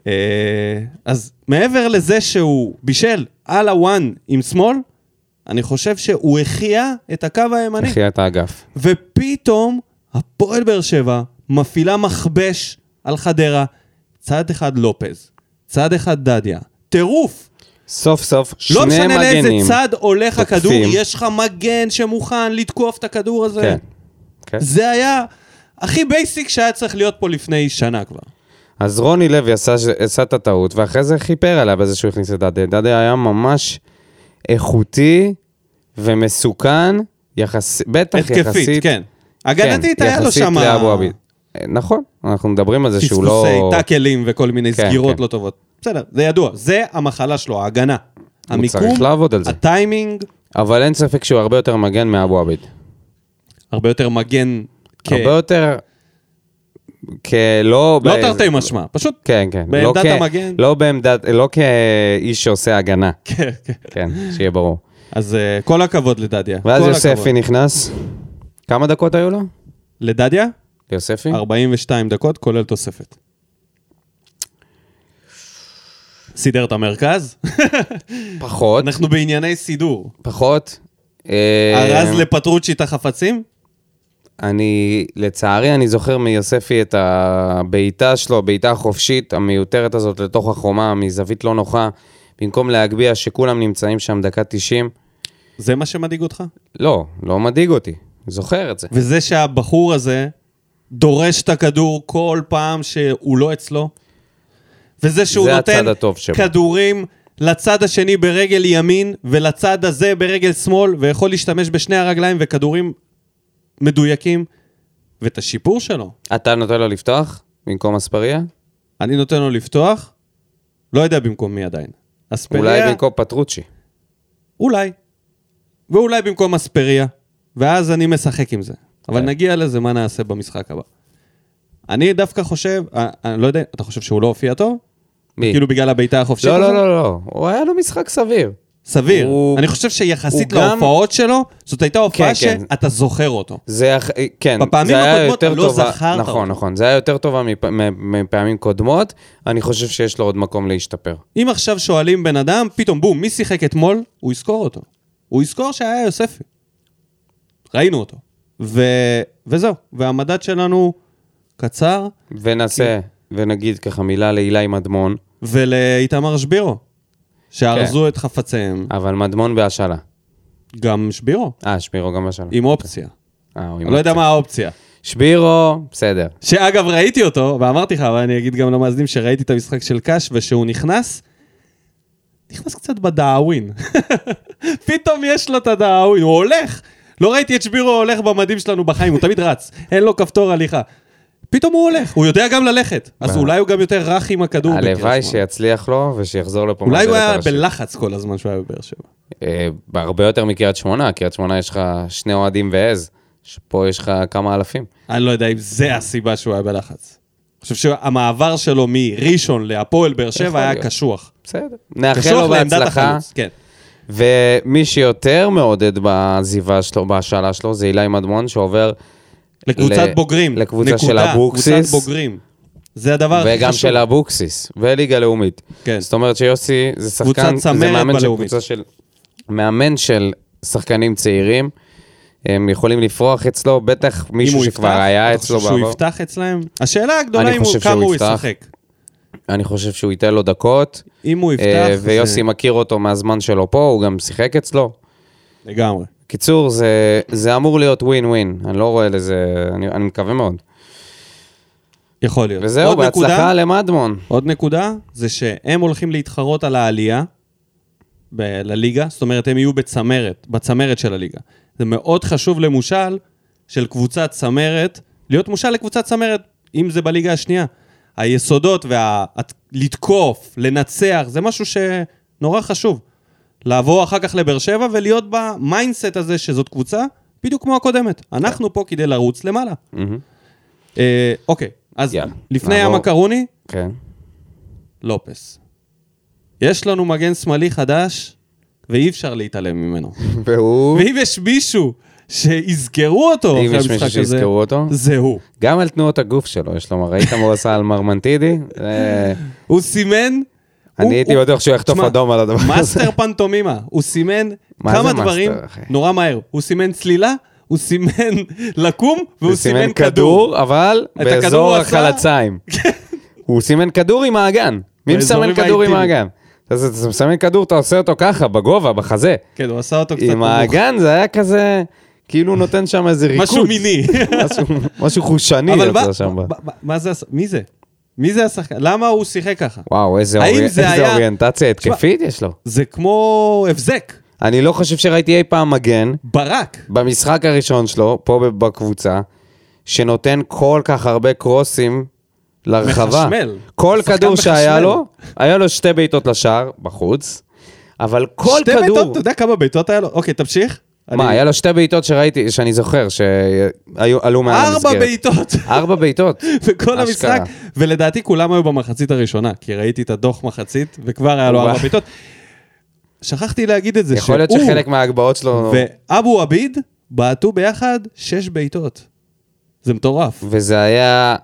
אה, אז מעבר לזה שהוא בישל על הוואן עם שמאל, אני חושב שהוא החיה את הקו הימני. החיה את האגף. ופתאום הפועל באר שבע מפעילה מכבש על חדרה, צד אחד לופז, צד אחד דדיה. טירוף. סוף סוף, שני לא מגנים. משנה לאיזה צד הולך הכדור, תוקפים. יש לך מגן שמוכן לתקוף את הכדור הזה. כן. כן. זה היה הכי basic שהיה צריך להיות פה לפני שנה כבר. אז רוני לוי עשה, עשה את הטעות, ואחרי זה כיפר עליה בזה שהוא הכניס את דדיה. דדיה היה ממש איכותי ומסוכן, יחס... בטח התקפית, יחסית. כן. הגנתית היה לו יחסית שם לאבו עביד. אה, נכון, אנחנו מדברים על זה שהוא לא... פספוסי טאקלים וכל מיני כן, סגירות כן. לא טובות. בסדר, זה ידוע, זה המחלה שלו, ההגנה. הוא המיקום, צריך לעבוד על זה. הטיימינג, אבל אין ספק שהוא הרבה יותר מגן מאבו עביד. הרבה יותר מגן כ... הרבה יותר... כלא... לא ב- תרתי משמע, פשוט כן, כן. בעמדת לא המגן. לא בעמדת... לא כאיש שעושה הגנה. (laughs) כן, כן. כן, שיהיה ברור. אז אה, כל הכבוד לדדיה. ואז יוספי הכבוד. נכנס. כמה דקות היו לו? לדדיה? יוספי? 42 דקות, כולל תוספת. סידר את המרכז? (laughs) פחות. אנחנו בענייני סידור. פחות. אה, ארז לפטרוצ'י את החפצים? אני, לצערי, אני זוכר מיוספי את הבעיטה שלו, הבעיטה החופשית, המיותרת הזאת לתוך החומה, מזווית לא נוחה, במקום להגביה שכולם נמצאים שם דקה 90. זה מה שמדאיג אותך? לא, לא מדאיג אותי, זוכר את זה. וזה שהבחור הזה דורש את הכדור כל פעם שהוא לא אצלו, וזה שהוא נותן. כדורים לצד השני ברגל ימין ולצד הזה ברגל שמאל, ויכול להשתמש בשני הרגליים וכדורים מדויקים, ואת השיפור שלו. אתה נותן לו לפתוח במקום אספריה? אני נותן לו לפתוח, לא יודע במקום מי עדיין. אספריה, אולי במקום פטרוצ'י. אולי. ואולי במקום אספריה, ואז אני משחק עם זה. אבל כן. נגיע לזה, מה נעשה במשחק הבא. אני דווקא חושב, אה, אני לא יודע, אתה חושב שהוא לא הופיע טוב? מי? כאילו בגלל הבעיטה החופשית לא? לא, לא, לא, הוא היה לו משחק סביר. סביר. הוא- אני חושב שיחסית הוא גם- להופעות שלו, זאת הייתה הופעה כן, כן. שאתה זוכר אותו. זה, כן, בפעמים זה היה הקודמות יותר לא טובה, זכרת נכון, אותו. נכון, זה היה יותר טובה מפ, מפעמים קודמות, אני חושב שיש לו עוד מקום להשתפר. אם עכשיו שואלים בן אדם, פתאום בום, מי שיחק אתמול? הוא יזכור אותו. הוא יזכור שהיה יוספי. ראינו אותו. ו... וזהו. והמדד שלנו קצר, ונעשה, ונגיד ככה מילה לאילי מדמון, ולאיתמר שבירו, שארזו את חפציהם, אבל מדמון בהשאלה. גם שבירו, אה, שבירו גם בהשאלה. עם אופציה. אה, עם אני לא יודע אופציה. מה האופציה. שבירו, בסדר. שאגב, ראיתי אותו, ואמרתי לך, אבל אני אגיד גם למאזינים שראיתי את המשחק של קאש, ושהוא נכנס, נכנס קצת בדאווין. (laughs) פתאום יש לו את הדאווין, הוא הולך. לא ראיתי את שבירו הולך במדים שלנו בחיים, הוא תמיד רץ, אין לו כפתור הליכה. פתאום הוא הולך, הוא יודע גם ללכת. אז מה? אולי הוא גם יותר רך עם הכדור. הלוואי. שיצליח לו ושיחזור לפה. אולי הוא היה הראשית. בלחץ כל הזמן שהוא היה בבאר שבע. אה, הרבה יותר מקריית שמונה, קריית שמונה יש לך שני אוהדים ועז, שפה יש לך כמה אלפים. אני לא יודע אם זה הסיבה שהוא היה בלחץ. אני חושב שהמעבר שלו מראשון להפועל באר שבע היה. קשוח. בסדר. נאחל לו בהצלחה. כן. ומי שיותר מעודד בעזיבה שלו, בהשאלה שלו, זה אילי מדמון, שעובר, לקבוצת ל- בוגרים. לקבוצה נקודה. של אבוקסיס. קבוצת בוגרים. זה הדבר הכי חשוב. וגם של אבוקסיס, וליגה לאומית. כן. זאת אומרת שיוסי זה שחקן, צמרת זה מאמן של. קבוצה של... מאמן של שחקנים צעירים. הם יכולים לפרוח אצלו, בטח מישהו שכבר יפתח, היה אתה אצלו חושב שהוא בעבר. יפתח אצלהם? השאלה הגדולה אם הוא, כמה הוא. ישחק. אני חושב שהוא ייתן לו דקות. אם הוא אה, יפתח, ויוסי זה... מכיר אותו מהזמן שלו פה, הוא גם שיחק אצלו. לגמרי. קיצור, זה, זה אמור להיות ווין ווין, אני לא רואה לזה, אני, אני מקווה מאוד. יכול להיות. וזהו, עוד נקודה, בהצלחה למדמון. עוד נקודה, זה שהם הולכים להתחרות על העלייה, ב- לליגה, זאת אומרת, הם יהיו בצמרת, בצמרת של הליגה. זה מאוד חשוב למושל של קבוצת צמרת, להיות מושל לקבוצת צמרת, אם זה בליגה השנייה. היסודות ולתקוף, לנצח, זה משהו שנורא חשוב. לעבור אחר כך לבאר שבע ולהיות ב mindset הזה שזאת קבוצה, בדיוק כמו הקודמת. אנחנו פה כדי לרוץ למעלה. אה, אוקיי, אז לפני נעבור. המקרוני, כן. לופז. יש לנו מגן שמאלי חדש, ואי אפשר להתעלם ממנו. (laughs) והוא... ואם יש מישהו שיזכרו אותו אם אחרי יש מישהו המשחק הזה, שיזכרו אותו? זה הוא. גם על תנועות הגוף שלו, יש לו, ראית מה הוא עשה על מרמנטידי? זה- (laughs) הוא סימן... אני הייתי בטוח שהוא יחטוף אדום על הדבר הזה. master פנטומימה, הוא סימן מה כמה דברים? נורא מהר. הוא סימן צלילה, הוא סימן (laughs) לקום, והוא הוא סימן כדור. אבל באזור החלציים. (laughs) הוא סימן כדור עם האגן. מי מסמן כדור עם. האגן? אז אתה מסמן כדור, אתה עושה אותו ככה, בגובה, בחזה. כן, הוא עשה אותו קצת עם. האגן זה היה כזה, כאילו נותן שם איזה ריקוד. משהו מיני. (laughs) משהו- חושני יצא שם. מה- זה, מי זה? מי זה השחקן? למה הוא שיחק ככה? וואו, איזה האם אורי- זה איזה היה- אוריינטציה התקפית יש לו. זה כמו הבזק, אני לא חושב שראיתי אי פעם מגן ברק. במשחק הראשון שלו, פה בקבוצה, שנותן כל כך הרבה קרוסים לרחבה. מחשמל. כל כדור שהיה מחשמל. לו, היה לו שתי בעיטות לשער, בחוץ, אבל כל שתי כדור... בעיטות, אתה יודע כמה בעיטות היה לו? אוקיי, תמשיך. מה, היה לו שתי בעיטות שראיתי, שאני זוכר, שעלו מעל המסגרת. ארבע בעיטות ארבע בעיטות. (laughs) אשכרה. המשחק, ולדעתי כולם היו במחצית הראשונה, כי ראיתי את הדוח מחצית, וכבר היה לו. ארבע בעיטות. שכחתי להגיד את זה, יכול להיות שחלק מההגבהות שלו... ואבו עביד בעטו ביחד שש בעיטות. זה מטורף. וזה היה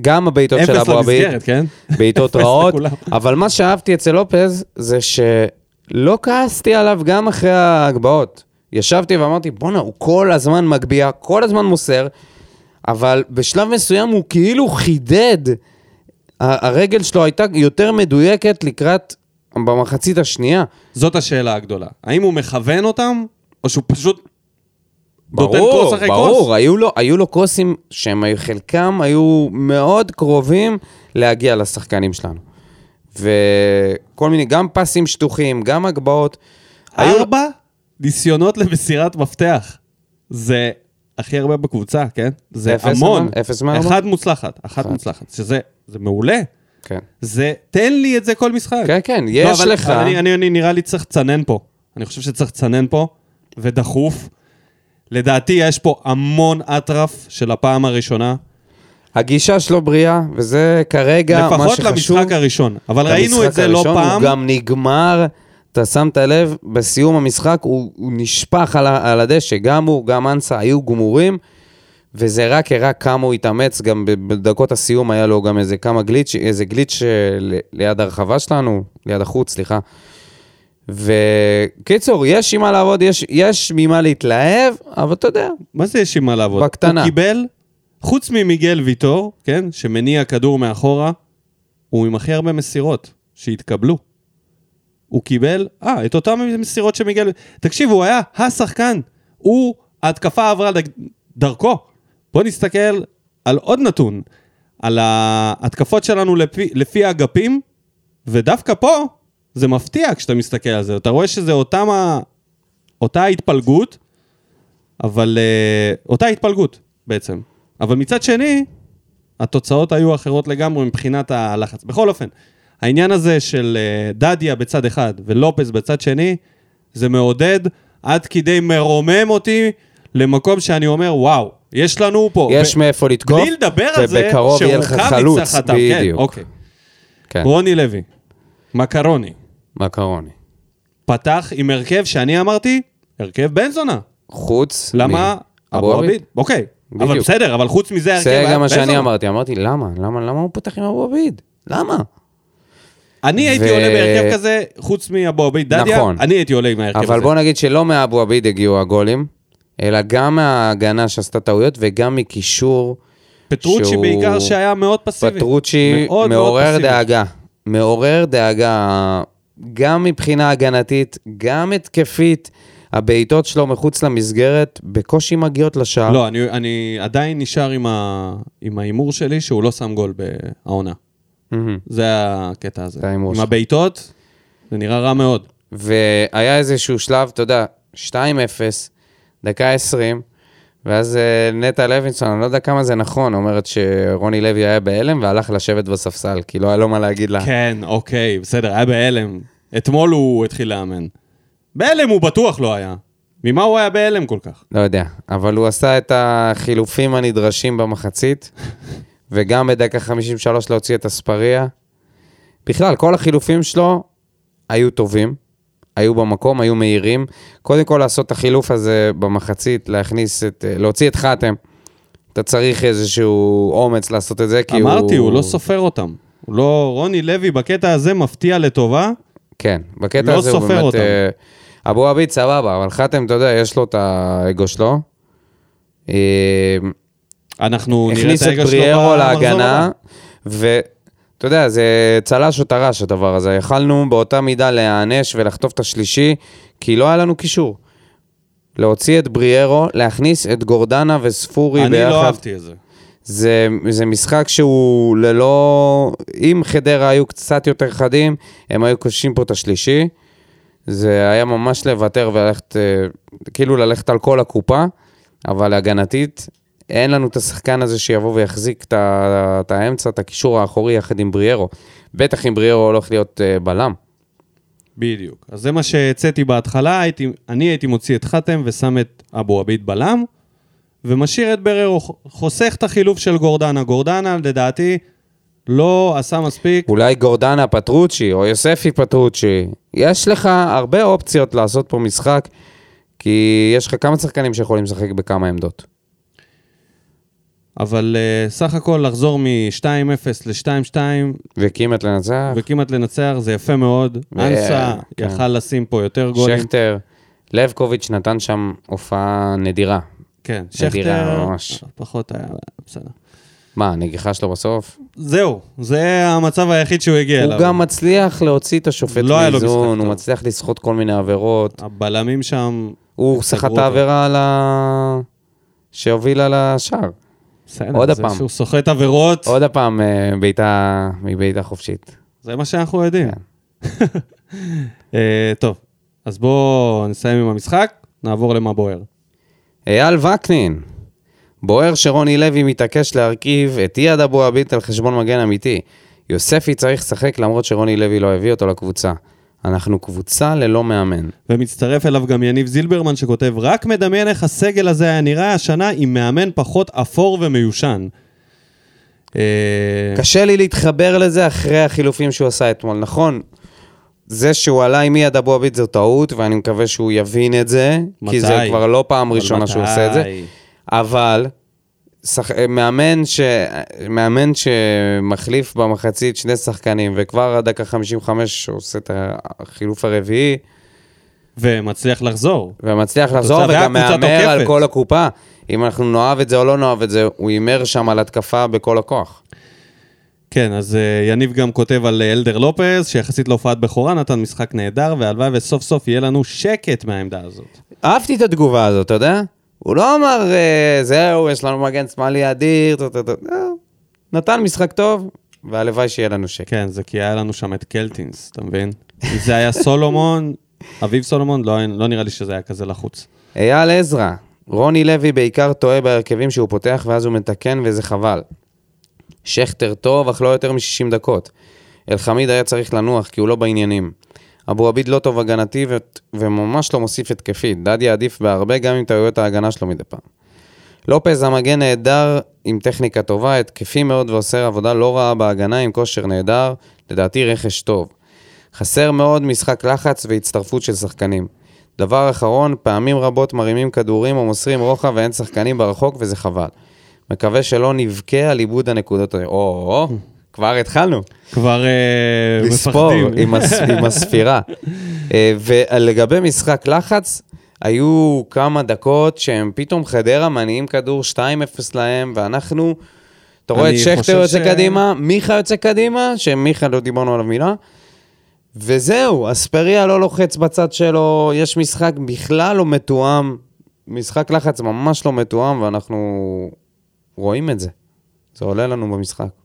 גם הבעיטות של אבו עביד, כן? בעיטות (laughs) רעות. אבל מה שאהבתי אצל לופז זה שלא כעסתי עליו גם אחרי ההגבהות. ישבתי ואמרתי, בואנה, הוא כל הזמן מגביה, כל הזמן מוסר, אבל בשלב מסוים הוא כאילו חידד. הרגל שלו הייתה יותר מדויקת לקראת, במחצית השנייה. זאת השאלה הגדולה. האם הוא מכוון אותם, או שהוא פשוט נותן ברור, ברור? היו לו, היו לו קרוסים שהם היו- חלקם היו מאוד קרובים להגיע לשחקנים שלנו. וכל מיני, גם פסים שטוחים, גם הגבהות. היו- ארבע ניסיונות למסירת מפתח. זה הכי הרבה בקבוצה, כן? זה אפס המון. אפס מארבע? אחד מוצלחת, אחת אחת. מוצלחת. שזה זה מעולה. כן. זה, תן לי את זה כל משחק. כן, כן, לא, יש אבל- לך. אבל אני, אני, אני נראה לי צריך לצנן פה. אני חושב שצריך לצנן פה, ודחוף. לדעתי יש פה המון אטרף של הפעם הראשונה. הגישה שלו בריאה, וזה כרגע מה לפחות שחשוב. למשחק הראשון. אבל ראינו את זה לא הראשון, פעם. הוא גם נגמר, אתה שמת לב, בסיום המשחק הוא, הוא נשפך על, על הדשא, גם הוא, גם אנסה היו גמורים, וזה רק הראה כמה הוא התאמץ, גם בדקות הסיום היה לו גם איזה כמה גליץ', איזה גליץ' אה, ל- ליד הרחבה שלנו, ליד החוץ, סליחה. וקיצור, יש עם מה לעבוד, יש, יש ממה להתלהב, אבל אתה יודע, מה זה יש עם מה לעבוד? בקטנה. הוא קיבל, חוץ ממיגל ויטור, כן, שמניע כדור מאחורה, הוא עם הכי הרבה מסירות שהתקבלו. הוא קיבל, אה, את אותן מסירות שמיגל... תקשיב, הוא היה השחקן. הוא, ההתקפה עברה דרכו. בוא נסתכל על עוד נתון, על ההתקפות שלנו לפי, לפי האגפים, ודווקא פה זה מפתיע כשאתה מסתכל על זה. אתה רואה שזה אותם ה... אותה התפלגות, אבל uh, אותה התפלגות בעצם. אבל מצד שני, התוצאות היו אחרות לגמרי מבחינת הלחץ. בכל אופן, העניין הזה של uh, דדיה בצד אחד ולופס בצד שני, זה מעודד עד כדי מרומם אותי למקום שאני אומר, וואו, יש לנו פה. יש ו- מאיפה לתקוף, בלי לדבר על זה, ובקרוב יהיה לך חלוץ, כן, בדיוק. אוקיי. כן, רוני לוי, מקרוני, מקרוני. פתח עם הרכב שאני אמרתי, הרכב בן זונה. חוץ... למה? אבו עביד. אוקיי. אבל בדיוק. בסדר, אבל חוץ מזה הרכב זה גם מה שאני. אמרתי, אמרתי, למה? למה למה הוא פותח עם אבו עביד? למה? אני הייתי עולה בהרכב כזה, חוץ מאבו עביד דדיה, נכון. אני הייתי עולה עם ההרכב הזה. אבל בוא נגיד שלא מאבו עביד הגיעו הגולים, אלא גם מההגנה שעשתה טעויות וגם מקישור. פטרוצ'י שהוא- בעיקר שהיה מאוד פסיבי. פטרוצ'י מאוד מאוד מעורר פסיבי. דאגה. מעורר דאגה, גם מבחינה הגנתית, גם התקפית. הבעיטות שלו מחוץ למסגרת בקושי מגיעות לשער. לא, אני- אני עדיין נשאר עם ההימור שלי שהוא לא שם גול בעונה. מהמם. זה הקטע הזה. עם. הבעיטות, זה נראה רע מאוד. והיה איזשהו שלב, אתה יודע, 2-0, דקה 20, ואז אה, נטע לוינסון, אני לא יודע כמה זה נכון, אומרת שרוני לוי היה בהלם והלך לשבת בספסל, כי לא היה לו מה להגיד לה. כן, אוקיי, בסדר, היה בהלם. אתמול הוא התחיל לאמן. בהלם הוא בטוח לא היה. ממה הוא היה בהלם כל כך? לא יודע, אבל הוא עשה את החילופים הנדרשים במחצית, וגם בדקה 53 להוציא את אספריה. בכלל, כל החילופים שלו היו טובים, היו במקום, היו מהירים. קודם כל לעשות את החילוף הזה במחצית, להכניס את, להוציא את חתם. אתה צריך איזשהו אומץ לעשות את זה, כי הוא... אמרתי, הוא לא סופר אותם. הוא לא... רוני לוי בקטע הזה מפתיע לטובה. כן, בקטע לא הזה הוא סופר באמת... אותם. אה, אבו עביד סבבה, אבל חתם, אתה יודע, יש לו את האגו שלו. אנחנו נראה את הכניס את הרגע שלו בריארו במחזור להגנה, הבא. ואתה יודע, זה צל"ש או טר"ש הדבר הזה. יכלנו באותה מידה להיענש ולחטוף את השלישי, כי לא היה לנו קישור. להוציא את בריארו, להכניס את גורדנה וספורי אני ביחד. לא אהבתי את זה. זה, זה משחק שהוא ללא... אם חדרה היו קצת יותר חדים, הם היו קוששים פה את השלישי. זה היה ממש לוותר וללכת, אה, כאילו ללכת על כל הקופה, אבל הגנתית, אין לנו את השחקן הזה שיבוא ויחזיק את, האמצע, את הקישור האחורי יחד עם בריארו. בטח אם בריארו הולך להיות אה, בלם. בדיוק. אז זה מה שהצאתי בהתחלה, הייתי, אני הייתי מוציא את חתם ושם את אבו עביד בלם, ומשאיר את בררו, חוסך את החילוף של גורדנה. גורדנה, לדעתי, לא עשה מספיק. אולי גורדנה פטרוצ'י או יוספי פטרוצ'י. יש לך הרבה אופציות לעשות פה משחק, כי יש לך כמה שחקנים שיכולים לשחק בכמה עמדות. אבל uh, סך הכל לחזור מ-2-0 ל-2-2 וכמעט לנצח. וכמעט לנצח זה יפה מאוד. ו- אנסה כן. יכל לשים פה יותר גולים. שכטר, לבקוביץ' נתן שם הופעה נדירה. כן, שכטר ממש. פחות היה, בסדר. מה, הנגיחה שלו בסוף? זהו, זה המצב היחיד שהוא הגיע הוא אליו. גם מצליח להוציא את השופט לא מאיזון, הוא. מצליח לסחוט כל מיני עבירות. הבלמים שם, הוא סחט את. העבירה על ה... שהובילה לשער. בסדר, עוד הפעם. שהוא סוחט עבירות, עוד הפעם אה, בעיטה מבעיטה חופשית. זה מה שאנחנו יודעים. כן. (laughs) אה, טוב, אז בואו נסיים עם המשחק, נעבור למה בוער. אייל וקנין, בוער שרוני לוי מתעקש להרכיב את אייד אבו עביד על חשבון מגן אמיתי. יוספי צריך לשחק למרות שרוני לוי לא הביא אותו לקבוצה. אנחנו קבוצה ללא מאמן. ומצטרף אליו גם יניב זילברמן שכותב, רק מדמיין איך הסגל הזה היה נראה השנה עם מאמן פחות אפור ומיושן. אה, קשה לי להתחבר לזה אחרי החילופים שהוא עשה אתמול, נכון? זה שהוא עלה עם אייד אבו עביד זו טעות, ואני מקווה שהוא יבין את זה, כי זה מתי? כבר לא פעם ראשונה שהוא מתי? עושה את זה. אבל שח... מאמן, ש... מאמן שמחליף במחצית שני שחקנים, וכבר עד דקה 55 הוא עושה את החילוף הרביעי, ומצליח לחזור. ומצליח לחזור, וגם מהמר. על כל הקופה. אם אנחנו נאהב את זה או לא נאהב את זה, הוא הימר שם על התקפה בכל הכוח. כן, אז uh, יניב גם כותב על אה, אלדר לופז, שיחסית להופעת בכורה נתן משחק נהדר, והלוואי וסוף סוף יהיה לנו שקט מהעמדה הזאת. אהבתי את התגובה הזאת, אתה יודע? הוא לא אמר, אה, זהו, יש לנו מגן שמאלי אדיר. לא. נתן משחק טוב, והלוואי שיהיה לנו שקט. כן, זה כי היה לנו שם את קלטינס, אתה מבין? אם זה היה סולומון, (laughs) אביב סולומון, לא, לא נראה לי שזה היה כזה לחוץ. אייל עזרא, רוני לוי בעיקר טועה בהרכבים שהוא פותח ואז הוא מתקן וזה חבל. שכטר טוב, אך לא יותר מ-60 דקות. אלחמיד היה צריך לנוח כי הוא לא בעניינים. אבו עביד לא טוב הגנתי ו- וממש לא מוסיף התקפית. דדיה עדיף בהרבה גם עם טעויות ההגנה שלו מדי פעם. לופז המגן נהדר עם טכניקה טובה, התקפי מאוד ועושה עבודה לא רעה בהגנה עם כושר נהדר, לדעתי רכש טוב. חסר מאוד משחק לחץ והצטרפות של שחקנים. דבר אחרון, פעמים רבות מרימים כדורים או מוסרים רוחב ואין שחקנים ברחוק וזה חבל. מקווה שלא נבכה על איבוד הנקודות האלה. או, או, כבר התחלנו. כבר uh, לספור מפחדים. עם, הס, עם הספירה. אה, ולגבי משחק לחץ, היו כמה דקות שהם פתאום חדרה מניעים כדור 2-0 להם, ואנחנו, אתה רואה את שכטר יוצא ש- קדימה, מיכה יוצא קדימה, שמיכה לא דיברנו עליו מילה, וזהו, אספריה לא לוחץ בצד שלו, יש משחק בכלל לא מתואם, משחק לחץ ממש לא מתואם, ואנחנו רואים את זה. זה עולה לנו במשחק.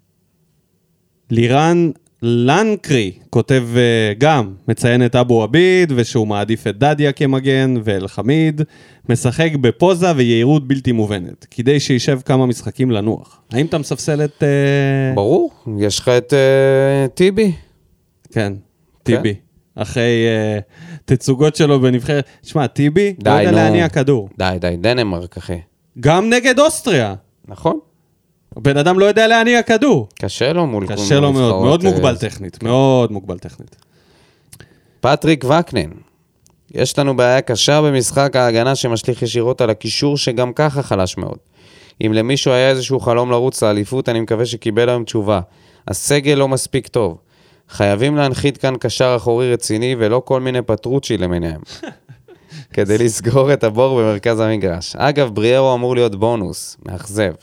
לירן לנקרי כותב אה, גם, מציין את אבו עביד, ושהוא מעדיף את דדיה כמגן, ואל-חמיד משחק בפוזה ויהירות בלתי מובנת, כדי שישב כמה משחקים לנוח. האם אתה מספסל את... אה, ברור, יש לך את אה, טיבי. כן, טיבי. אחרי אה, תצוגות שלו בנבחרת. שמע, טיבי לא די, יודע נו. להניע כדור. די, די, דנמרק, אחי. גם נגד אוסטריה. נכון. הבן אדם לא יודע להניע כדור. קשה לו מול... קשה לו מאוד, מאוד אה, מוגבל טכנית, מאוד מוגבל טכנית. פטריק וקנין. יש לנו בעיה קשה במשחק ההגנה שמשליך ישירות על הקישור שגם ככה חלש מאוד. אם למישהו היה איזשהו חלום לרוץ לאליפות, אני מקווה שקיבל היום תשובה. הסגל לא מספיק טוב. חייבים להנחית כאן קשר אחורי רציני ולא כל מיני פטרוצ'י למיניהם. (laughs) כדי לסגור את הבור במרכז המגרש. אגב, בריארו אמור להיות בונוס, מאכזב.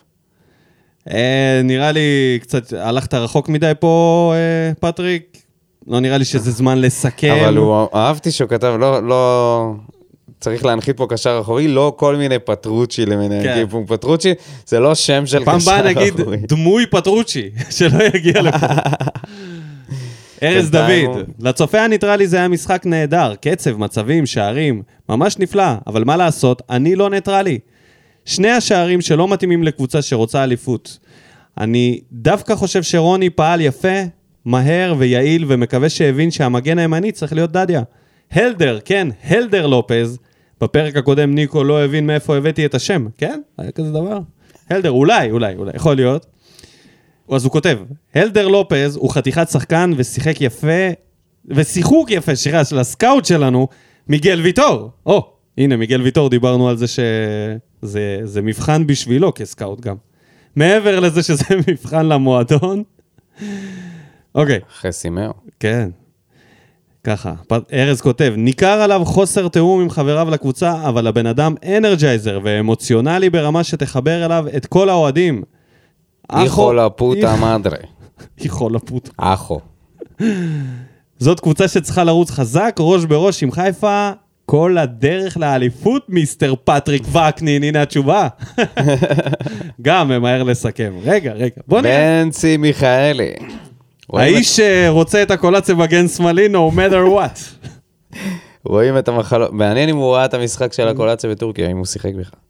אה, נראה לי קצת, הלכת רחוק מדי פה, אה, פטריק. לא נראה לי שזה זמן לסכם. אבל הוא, אהבתי שהוא כתב, לא, לא, צריך להנחית פה קשר אחורי, לא כל מיני פטרוצ'י למיניהם. כן. כי פטרוצ'י זה לא שם של פעם קשר באה נגיד אחורי. דמוי פטרוצ'י, (laughs) שלא יגיע לפה. ארז דוד, לצופה הניטרלי זה היה משחק נהדר, קצב, מצבים, שערים, ממש נפלא, אבל מה לעשות, אני לא ניטרלי. שני השערים שלא מתאימים לקבוצה שרוצה אליפות. אני דווקא חושב שרוני פעל יפה, מהר ויעיל, ומקווה שהבין שהמגן הימני צריך להיות דדיה. הלדר, כן, הלדר לופז, בפרק הקודם ניקו לא הבין מאיפה הבאתי את השם, כן? היה כזה דבר? הלדר, אולי, אולי, אולי, יכול להיות. אז הוא כותב, הלדר לופז הוא חתיכת שחקן ושיחק יפה, ושיחוק יפה, שירה של הסקאוט שלנו, מיגל ויטור. או, הנה, מיגל ויטור, דיברנו על זה שזה זה מבחן בשבילו כסקאוט גם. מעבר לזה שזה (laughs) מבחן למועדון. אוקיי, אחרי סימאו. כן. ככה, ארז כותב, ניכר עליו חוסר תיאום עם חבריו לקבוצה, אבל הבן אדם energizer ואמוציונלי ברמה שתחבר אליו את כל האוהדים. איכו לפוטה מדרה. איכו לפוטה. אחו. (laughs) (laughs) זאת קבוצה שצריכה לרוץ חזק, ראש בראש עם חיפה, כל הדרך לאליפות, mister פטריק וקנין, הנה התשובה. (laughs) גם ממהר לסכם. רגע, רגע, בוא נראה. בנצי מיכאלי. האיש שרוצה את הקולציה מגן שמאלי, no matter what. (laughs) רואים את המחלות, מעניין אם הוא ראה את המשחק של הקולציה בטורקיה, אם הוא שיחק בכלל.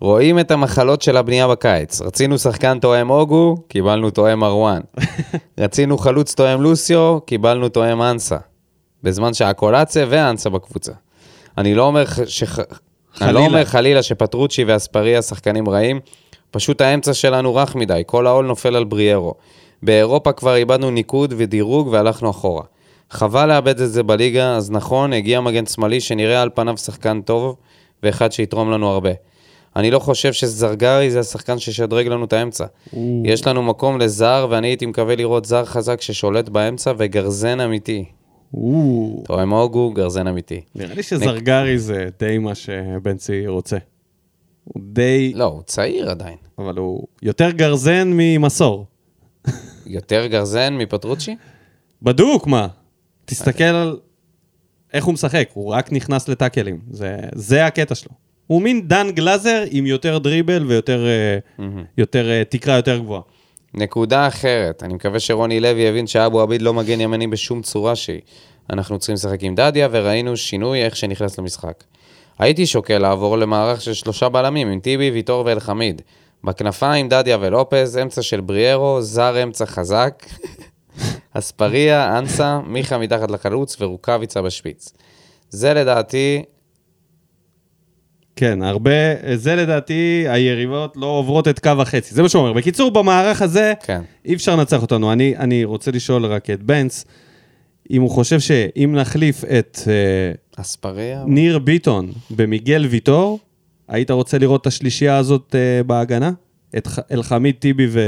רואים את המחלות של הבנייה בקיץ. רצינו שחקן תואם אוגו, קיבלנו תואם מרואן. (laughs) רצינו חלוץ תואם לוסיו, קיבלנו תואם אנסה. בזמן שהקולציה ואנסה בקבוצה. אני לא אומר, ח- שח... אני לא חלילה. אומר חלילה שפטרוצ'י ואספריה שחקנים רעים, פשוט האמצע שלנו רך מדי, כל העול נופל על בריארו. באירופה כבר איבדנו ניקוד ודירוג והלכנו אחורה. חבל לאבד את זה בליגה, אז נכון, הגיע מגן שמאלי שנראה על פניו שחקן טוב, ואחד שיתרום לנו הרבה. אני לא חושב שזרגרי זה השחקן שישדרג לנו את האמצע. יש לנו מקום לזר, ואני הייתי מקווה לראות זר חזק ששולט באמצע וגרזן אמיתי. או, תואם אוגו, גרזן אמיתי. נראה לי שזרגרי זה די מה שבנצי רוצה. הוא די, לא, הוא צעיר עדיין. אבל הוא יותר גרזן ממסור. יותר גרזן מפטרוצ'י? בדוק, מה? תסתכל על איך הוא משחק, הוא רק נכנס לטאקלים. זה, זה הקטע שלו. הוא מין דן גלאזר עם יותר דריבל ויותר אה, יותר, אה, תקרה יותר גבוהה. נקודה אחרת, אני מקווה שרוני לוי יבין שאבו עביד לא מגן ימני בשום צורה שהיא. אנחנו צריכים לשחק עם דדיה, וראינו שינוי איך שנכנס למשחק. הייתי שוקל לעבור למערך של שלושה בלמים, עם טיבי, ויטור ואלחמיד. בכנפיים, דדיה ולופז, אמצע של בריארו, זר אמצע חזק, (laughs) אספריה, אנסה, מיכה מתחת לחלוץ ורוקאביצה בשפיץ. זה לדעתי, כן, הרבה, זה לדעתי, היריבות לא עוברות את קו החצי. זה מה שהוא אומר. בקיצור, במערך הזה, כן. אי אפשר לנצח אותנו. אני, אני רוצה לשאול רק את בנץ, אם הוא חושב שאם נחליף את אה, אספריה? ניר ביטון במיגל ויטור, היית רוצה לראות את השלישייה הזאת אה, בהגנה? את אלחמיד, טיבי ו...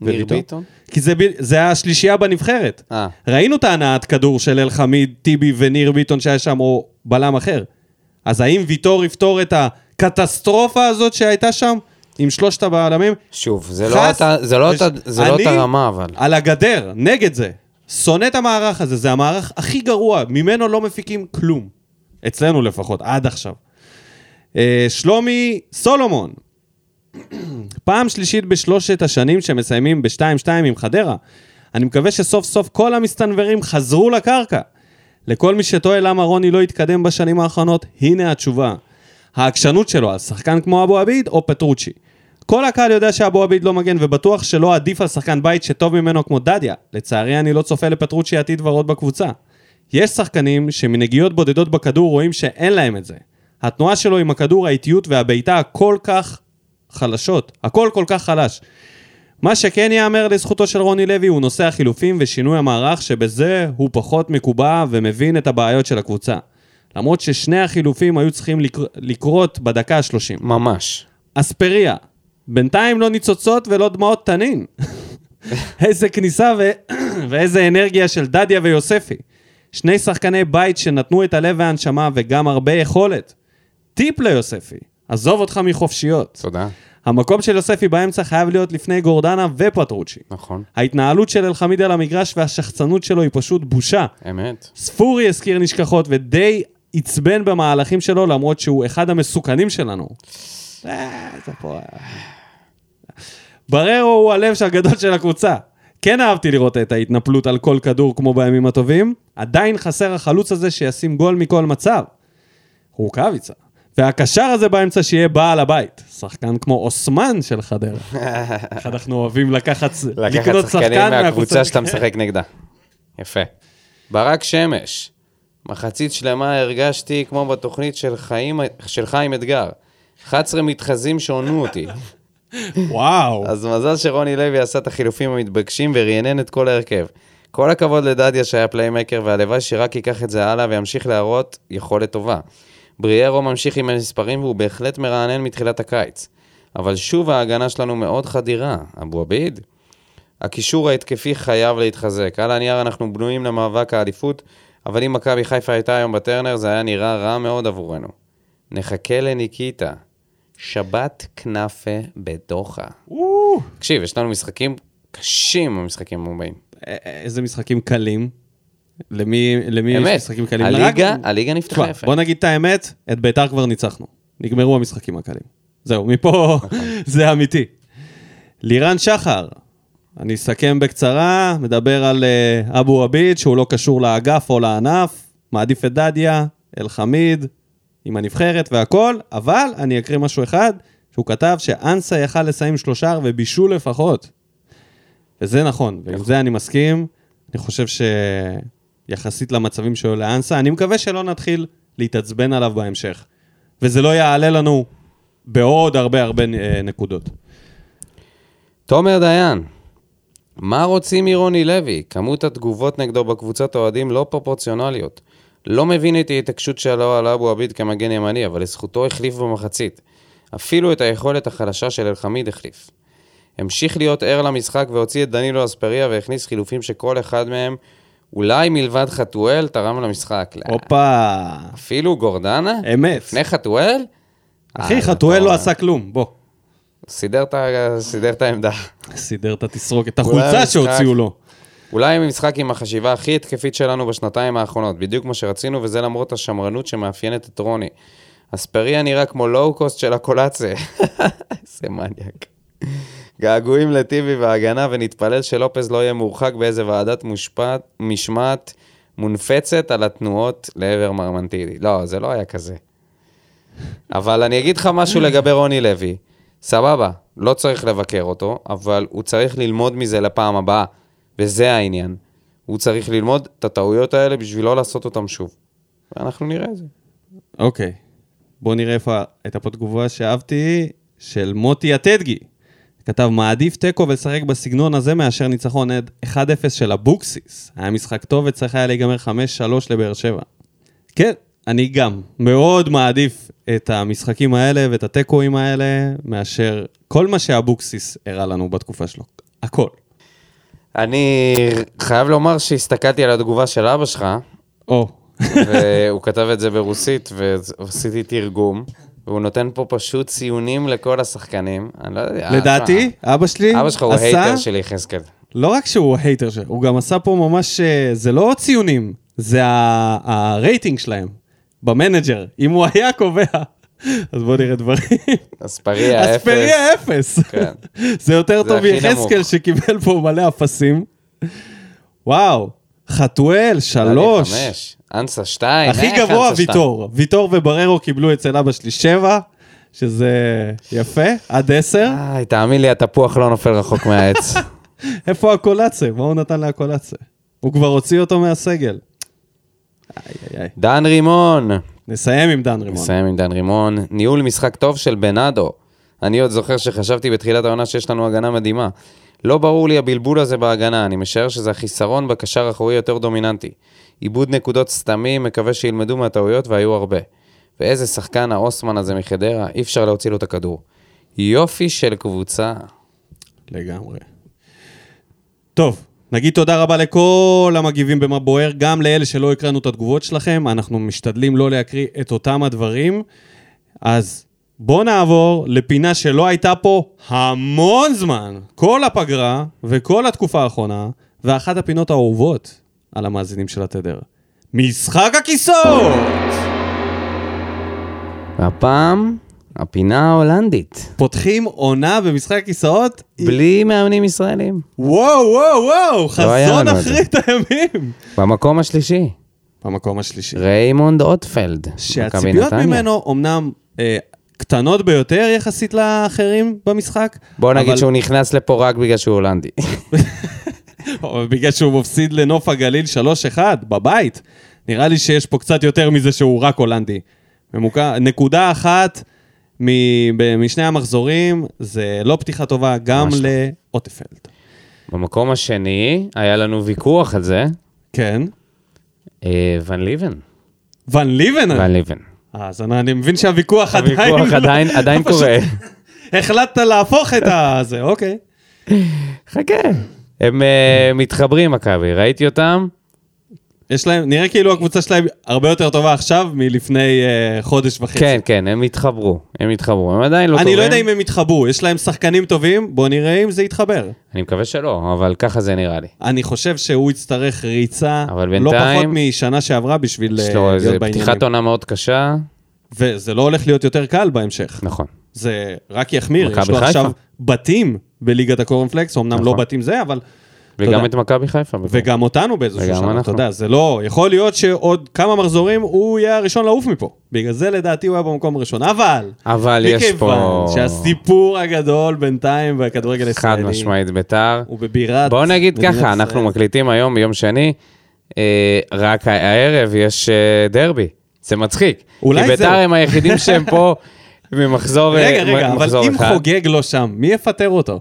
ניר וויטור? ביטון? כי זה, זה השלישייה בנבחרת. אה, ראינו את ההנעת כדור של אלחמיד, טיבי וניר ביטון שהיה שם, או בלם אחר. אז האם ויטור יפתור את הקטסטרופה הזאת שהייתה שם עם שלושת הבלמים? שוב, זה לא חס- אותה- זה לא וש- זה לא אותה רמה, אבל. על הגדר, נגד זה. שונא את המערך הזה, זה המערך הכי גרוע, ממנו לא מפיקים כלום. אצלנו לפחות, עד עכשיו. אה, שלומי סולומון, (clears throat) פעם שלישית בשלושת השנים שמסיימים ב-2-2 עם חדרה. אני מקווה שסוף סוף כל המסתנוורים חזרו לקרקע. לכל מי שתוהה למה רוני לא התקדם בשנים האחרונות, הנה התשובה. העקשנות שלו על שחקן כמו אבו עביד או פטרוצ'י. כל הקהל יודע שאבו עביד לא מגן ובטוח שלא עדיף על שחקן בית שטוב ממנו כמו דדיה. לצערי אני לא צופה לפטרוצ'י עתיד ורוד בקבוצה. יש שחקנים שמנגיעות בודדות בכדור רואים שאין להם את זה. התנועה שלו עם הכדור, האיטיות והבעיטה הכל כך חלשות. הכל כל כך חלש. מה שכן ייאמר לזכותו של רוני לוי הוא נושא החילופים ושינוי המערך, שבזה הוא פחות מקובע ומבין את הבעיות של הקבוצה. למרות ששני החילופים היו צריכים לקר... לקרות בדקה ה-30. ממש. אספריה, בינתיים לא ניצוצות ולא דמעות תנין. (laughs) איזה כניסה ו... (clears throat) ואיזה אנרגיה של דדיה ויוספי. שני שחקני בית שנתנו את הלב והנשמה וגם הרבה יכולת. טיפ ליוספי, עזוב אותך מחופשיות. תודה. המקום של יוספי באמצע חייב להיות לפני גורדנה ופטרוצ'י. נכון. ההתנהלות של אלחמיד על המגרש והשחצנות שלו היא פשוט בושה. אמת. ספורי הזכיר נשכחות ודי עצבן במהלכים שלו, למרות שהוא אחד המסוכנים שלנו. אה, זה פה... בררו הוא הלב הגדול של הקבוצה. כן אהבתי לראות את ההתנפלות על כל כדור כמו בימים הטובים, עדיין חסר החלוץ הזה שישים גול מכל מצב. רוקאביצה. והקשר הזה באמצע שיהיה בעל הבית. שחקן כמו אוסמן של חדרה. (laughs) איך אנחנו אוהבים לקחת, לקחת לקנות שחקנים שחקן מהקבוצה שאתה משחק נגדה. יפה. ברק שמש, מחצית שלמה הרגשתי כמו בתוכנית של, חיים, של חיים אתגר. 11 מתחזים שעונו אותי. (laughs) וואו. אז מזל שרוני לוי עשה את החילופים המתבקשים ורענן את כל ההרכב. כל הכבוד לדדיה שהיה פליימקר, והלוואי שרק ייקח את זה הלאה וימשיך להראות יכולת טובה. בריארו ממשיך עם המספרים והוא בהחלט מרענן מתחילת הקיץ. אבל שוב ההגנה שלנו מאוד חדירה. אבו עביד? הקישור ההתקפי חייב להתחזק. על הנייר אנחנו בנויים למאבק האליפות, אבל אם מכבי חיפה הייתה היום בטרנר, זה היה נראה רע מאוד עבורנו. נחכה לניקיטה. שבת כנאפה בדוחה. תקשיב, יש לנו משחקים קשים במשחקים הבאים. א- איזה משחקים קלים. למי, למי יש משחקים קלים? הליגה, הליגה נפתחה יפה. בוא נגיד את האמת, את ביתר כבר ניצחנו. נגמרו המשחקים הקלים. זהו, מפה נכון. (laughs) זה אמיתי. לירן שחר, אני אסכם בקצרה, מדבר על אה, אבו עביד, שהוא לא קשור לאגף או לענף, מעדיף את דדיה, אלחמיד, עם הנבחרת והכל, אבל אני אקריא משהו אחד, שהוא כתב שאנסה יכל לסיים שלושה ובישול לפחות. וזה נכון, ועם זה אני מסכים. אני חושב שיחסית למצבים שהיו לאנסה, אני מקווה שלא נתחיל להתעצבן עליו בהמשך. וזה לא יעלה לנו בעוד הרבה הרבה אה, נקודות. תומר דיין, מה רוצים מרוני לוי? כמות התגובות נגדו בקבוצת אוהדים לא פרופורציונליות. לא מבין את ההתעקשות שלו על אבו עביד כמגן ימני, אבל לזכותו החליף במחצית. אפילו את היכולת החלשה של אלחמיד החליף. המשיך להיות ער למשחק והוציא את דנילו אספריה והכניס חילופים שכל אחד מהם, אולי מלבד חתואל, תרם למשחק. לא. הופה, אפילו גורדנה? אמת. לפני חתואל? אחי, אה, חתואל לא עשה כלום, בוא. סידר את העמדה. סידר את התסרוקת, את החולצה שהוציאו לו. אולי המשחק עם החשיבה הכי התקפית שלנו בשנתיים האחרונות, בדיוק כמו שרצינו, וזה למרות השמרנות שמאפיינת את רוני. אספריה נראה כמו לואו-קוסט של הקולאצה. איזה (laughs) מניאק. געגועים לטיבי וההגנה, ונתפלל שלופז לא יהיה מורחק באיזה ועדת מושפט, משמעת מונפצת על התנועות לעבר מרמנטידי. לא, זה לא היה כזה. אבל אני אגיד לך משהו לגבי רוני לוי. סבבה, לא צריך לבקר אותו, אבל הוא צריך ללמוד מזה לפעם הבאה, וזה העניין. הוא צריך ללמוד את הטעויות האלה בשביל לא לעשות אותן שוב. ואנחנו נראה את זה. אוקיי. בואו נראה איפה הייתה פה תגובה שאהבתי, של מוטי הטדגי. כתב, מעדיף תיקו ולשחק בסגנון הזה מאשר ניצחון עד 1-0 של אבוקסיס. היה משחק טוב וצריך היה להיגמר 5-3 לבאר שבע. כן, אני גם מאוד מעדיף את המשחקים האלה ואת התיקואים האלה, מאשר כל מה שאבוקסיס הראה לנו בתקופה שלו. הכל. אני חייב לומר שהסתכלתי על התגובה של אבא שלך, או, והוא כתב את זה ברוסית, ועשיתי תרגום, והוא נותן פה פשוט ציונים לכל השחקנים. אני לא יודע. לדעתי, אבא שלי אבא שלך הוא עשה... hater של יחזקאל. לא רק שהוא hater שלו, הוא גם עשה פה ממש, אה, זה לא ציונים, זה הרייטינג שלהם, ב manager. אם הוא היה קובע, (laughs) אז בואו נראה דברים. אספריה אפס. אספריה אפס. כן. (laughs) זה יותר טוב מיחזקאל. שקיבל פה מלא אפסים. וואו, חתואל, שלוש. אנסה שתיים. הכי איך גבוה? ויטור. ויטור ובררו קיבלו אצל אבא שלי שבע, שזה יפה, עד עשר. איי, תאמין לי, התפוח לא נופל רחוק מהעץ. (laughs) איפה הקולציה? מה הוא נתן להקולציה? הוא כבר הוציא אותו מהסגל. דן רימון. נסיים עם דן רימון. נסיים עם דן רימון. ניהול משחק טוב של בנאדו. אני עוד זוכר שחשבתי בתחילת העונה שיש לנו הגנה מדהימה. לא ברור לי הבלבול הזה בהגנה, אני משער שזה החיסרון בקשר האחורי יותר דומיננטי. עיבוד נקודות סתמי, מקווה שילמדו מהטעויות, והיו הרבה. ואיזה שחקן האוסמן הזה מחדרה, אי אפשר להוציא לו את הכדור. יופי של קבוצה. לגמרי. טוב, נגיד תודה רבה לכל המגיבים במה בוער, גם לאלה שלא הקראנו את התגובות שלכם, אנחנו משתדלים לא להקריא את אותם הדברים. אז בואו נעבור לפינה שלא הייתה פה המון זמן, כל הפגרה וכל התקופה האחרונה, ואחת הפינות האהובות על המאזינים של התדר. משחק הכיסאות! והפעם, הפינה ההולנדית. פותחים עונה במשחק הכיסאות? בלי מאמנים ישראלים. וואו, וואו, וואו, היה חזון זה. אחרית הימים. במקום השלישי, במקום השלישי. ריימונד אוטפלד. שהציפיות. ממנו אומנם אה, קטנות ביותר יחסית לאחרים במשחק, בוא נגיד אבל- שהוא נכנס לפה רק בגלל שהוא הולנדי. (laughs) בגלל שהוא מפסיד לנוף הגליל 3-1 בבית, נראה לי שיש פה קצת יותר מזה שהוא רק הולנדי. ממוקד, נקודה אחת מ- משני המחזורים, זה לא פתיחה טובה גם לא. לאוטפלד. במקום השני, היה לנו ויכוח על זה, כן. אה, ון ליבן. ון ליבן? ון ליבן. אז אני מבין שהוויכוח עדיין... הוויכוח לא- עדיין- עדיין פשוט קורה. החלטת להפוך את הזה, אוקיי. חכה. הם אה, מתחברים, מכבי, ראיתי אותם? יש להם, נראה כאילו הקבוצה שלהם הרבה יותר טובה עכשיו מלפני אה, חודש וחצי. כן, כן, הם התחברו. הם התחברו. הם עדיין לא אני טובים. לא יודע אם הם יתחברו, יש להם שחקנים טובים, בוא נראה אם זה יתחבר. אני מקווה שלא, אבל ככה זה נראה לי. אני חושב שהוא יצטרך ריצה, אבל לא בינתיים- פחות משנה שעברה בשביל יש אה, לו להיות בעניינים. פתיחת עונה מאוד קשה. וזה לא הולך להיות יותר קל בהמשך. נכון. זה רק יחמיר, יש לו חיפה. עכשיו בתים בליגת הקורנפלקס, אמנם לא נכון. בתים זה, אבל... וגם יודע, את מכבי חיפה. וגם אותנו באיזשהו שלב, אתה. יודע, זה לא... יכול להיות שעוד כמה מחזורים הוא יהיה הראשון לעוף מפה. בגלל זה לדעתי הוא היה במקום הראשון. אבל, אבל יש פה... שהסיפור הגדול בינתיים בכדורגל חד הישראלי, משמעית ביתר. הוא בבירת... בוא נגיד ככה, אנחנו ישראל. מקליטים היום ביום שני, אה, רק הערב יש אה, דרבי. זה מצחיק. אולי כי ביתר. הם היחידים שהם פה (laughs) ממחזור אה, רגע, רגע, אבל אם אחד. חוגג לא שם, מי יפטר אותו?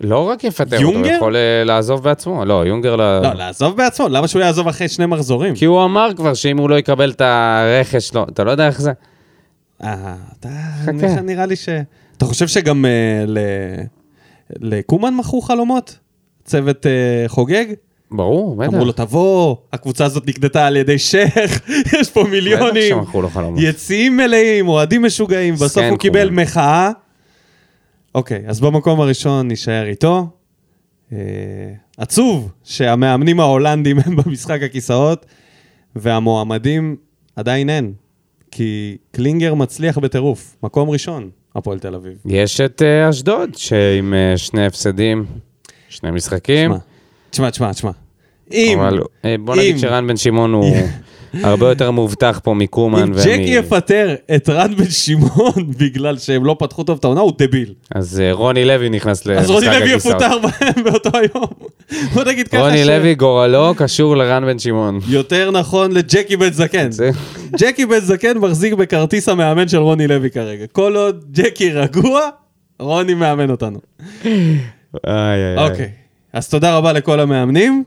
לא רק יפטר אותו, יונגר? הוא יכול אה, לעזוב בעצמו. לא, יונגר לא... לא, לעזוב בעצמו, למה שהוא יעזוב אחרי שני מחזורים? כי הוא אמר כבר שאם הוא לא יקבל את הרכש שלו, אתה לא יודע איך זה? אה, אתה... חכה. נראה לי ש... אתה חושב שגם אה, ל... לקומן מכרו חלומות? צוות אה, חוגג? ברור, בטח. אמרו לו, תבוא, הקבוצה הזאת נקדתה על ידי שייח, (laughs) יש פה מיליונים, בטח שמכרו לו חלומות. יציאים מלאים, אוהדים משוגעים, בסוף הוא קיבל. מחאה. אוקיי, אז במקום הראשון נישאר איתו. אה, עצוב שהמאמנים ההולנדים הם (laughs) במשחק הכיסאות, והמועמדים עדיין אין. כי קלינגר מצליח בטירוף, מקום ראשון, הפועל תל אביב. יש את אה, אשדוד, שעם אה, שני הפסדים, שני משחקים. תשמע, תשמע, תשמע. אם, אבל אה, בוא נגיד אם- שרן בן שמעון הוא (laughs) הרבה יותר מאובטח פה מקומן אם ומ... ג'קי יפטר את רן בן שמעון (laughs) בגלל שהם לא פתחו טוב את העונה, הוא דביל. אז אה, רוני לוי נכנס למשחק אז רוני לוי הכיסאות. יפוטר בהם (laughs) באותו היום. בוא נגיד ככה רוני לוי גורלו קשור לרן בן שמעון. יותר נכון לג'קי בן זקן. (laughs) ג'קי בן זקן מחזיק בכרטיס המאמן של רוני לוי כרגע. כל עוד ג'קי רגוע, רוני מאמן אותנו. איי, איי. אוקיי, אז תודה רבה לכל המאמנים,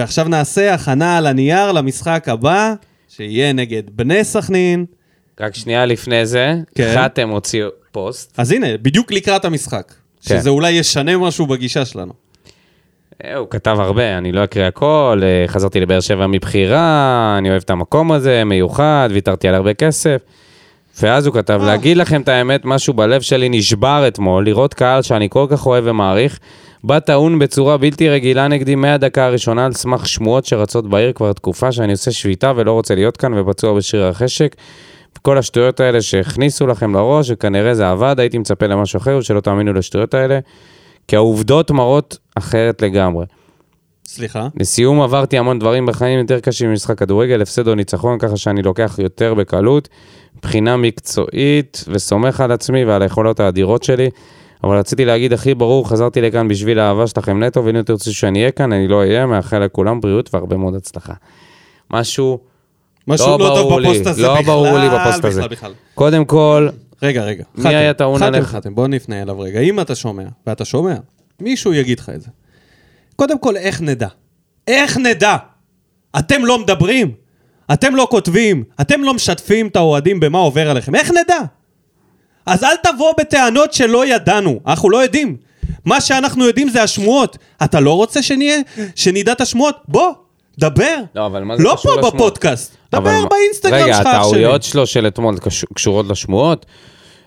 ועכשיו נעשה הכנה על הנייר למשחק הבא, שיהיה נגד בני סכנין. רק שנייה לפני זה, כן. חתם הוציא פוסט. אז הנה, בדיוק לקראת המשחק. כן. שזה אולי ישנה משהו בגישה שלנו. אה, הוא כתב הרבה, אני לא אקריא הכל, אה, חזרתי לבאר שבע מבחירה, אני אוהב את המקום הזה, מיוחד, ויתרתי על הרבה כסף. ואז הוא כתב, להגיד לכם את האמת, משהו בלב שלי נשבר אתמול, לראות קהל שאני כל כך אוהב ומעריך, בא טעון בצורה בלתי רגילה נגדי מהדקה הראשונה על סמך שמועות שרצות בעיר כבר תקופה שאני עושה שביתה ולא רוצה להיות כאן ופצוע בשריר החשק. כל השטויות האלה שהכניסו לכם לראש, וכנראה זה עבד, הייתי מצפה למשהו אחר, ושלא תאמינו לשטויות האלה, כי העובדות מראות אחרת לגמרי. סליחה. לסיום, עברתי המון דברים בחיים יותר קשים ממשחק כדורגל, הפסד או ניצחון, ככה שאני לוקח יותר בקלות, מבחינה מקצועית, וסומך על עצמי ועל היכולות האדירות שלי. אבל רציתי להגיד הכי ברור, חזרתי לכאן בשביל האהבה שלכם נטו, ואם תרצו שאני אהיה כאן, אני לא אהיה, מאחל לכולם בריאות והרבה מאוד הצלחה. משהו, משהו לא לא, טוב ברור לי, בפוסט הזה לא בכלל. ברור לי בפוסט הזה. בכלל, בכלל. קודם כל, רגע, רגע. מי היה טעון חתם, עליך? חתם, בוא נפנה אליו רגע. אם אתה שומע, ואתה שומע, מישהו יגיד לך את זה. קודם כל, איך נדע? איך נדע? אתם לא מדברים, אתם לא כותבים, אתם לא משתפים את האוהדים במה עובר עליכם. איך נדע? אז אל תבוא בטענות שלא ידענו, אנחנו לא יודעים. מה שאנחנו יודעים זה השמועות. אתה לא רוצה שנהיה, שנדע את השמועות? בוא, דבר. לא, אבל מה זה לא קשור פה לשמועות? בפודקאסט, אבל דבר מה- באינסטגרם רגע, שלך, שלי. הטעויות שלו של אתמול קש- קשורות לשמועות?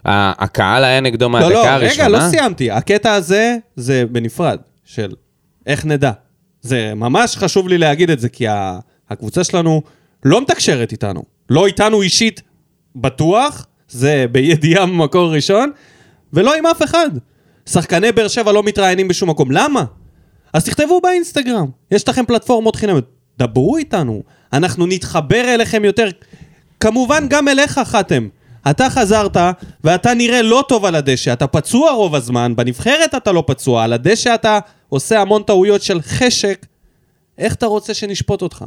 הקהל היה נגדו לא, מהדקה לא, הראשונה? רגע, לא סיימתי. הקטע הזה זה בנפרד, של איך נדע. זה ממש חשוב לי להגיד את זה, כי הקבוצה שלנו לא מתקשרת איתנו. לא איתנו אישית בטוח, זה בידיעה ממקור ראשון, ולא עם אף אחד. שחקני באר שבע לא מתראיינים בשום מקום. למה? אז תכתבו באינסטגרם, יש לכם פלטפורמות חינמיות. דברו איתנו, אנחנו נתחבר אליכם יותר. כמובן גם אליך, חתם. אתה חזרת, ואתה נראה לא טוב על הדשא, אתה פצוע רוב הזמן, בנבחרת אתה לא פצוע, על הדשא אתה עושה המון טעויות של חשק. איך אתה רוצה שנשפוט אותך?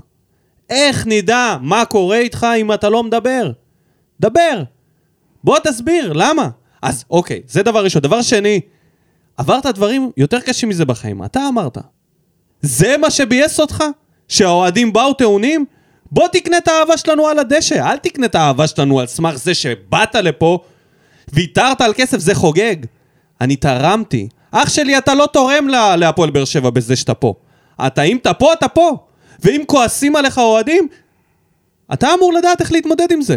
איך נדע מה קורה איתך אם אתה לא מדבר? דבר. בוא תסביר, למה? אז אוקיי, זה דבר ראשון. דבר שני, עברת דברים יותר קשים מזה בחיים, אתה אמרת. זה מה שביאס אותך? שהאוהדים באו טעונים? בוא תקנה את האהבה שלנו על הדשא, אל תקנה את האהבה שלנו על סמך זה שבאת לפה, ויתרת על כסף, זה חוגג. אני תרמתי. אח שלי, אתה לא תורם להפועל באר שבע בזה שאתה פה. אתה, אם אתה פה, אתה פה. ואם כועסים עליך אוהדים, אתה אמור לדעת איך להתמודד עם זה.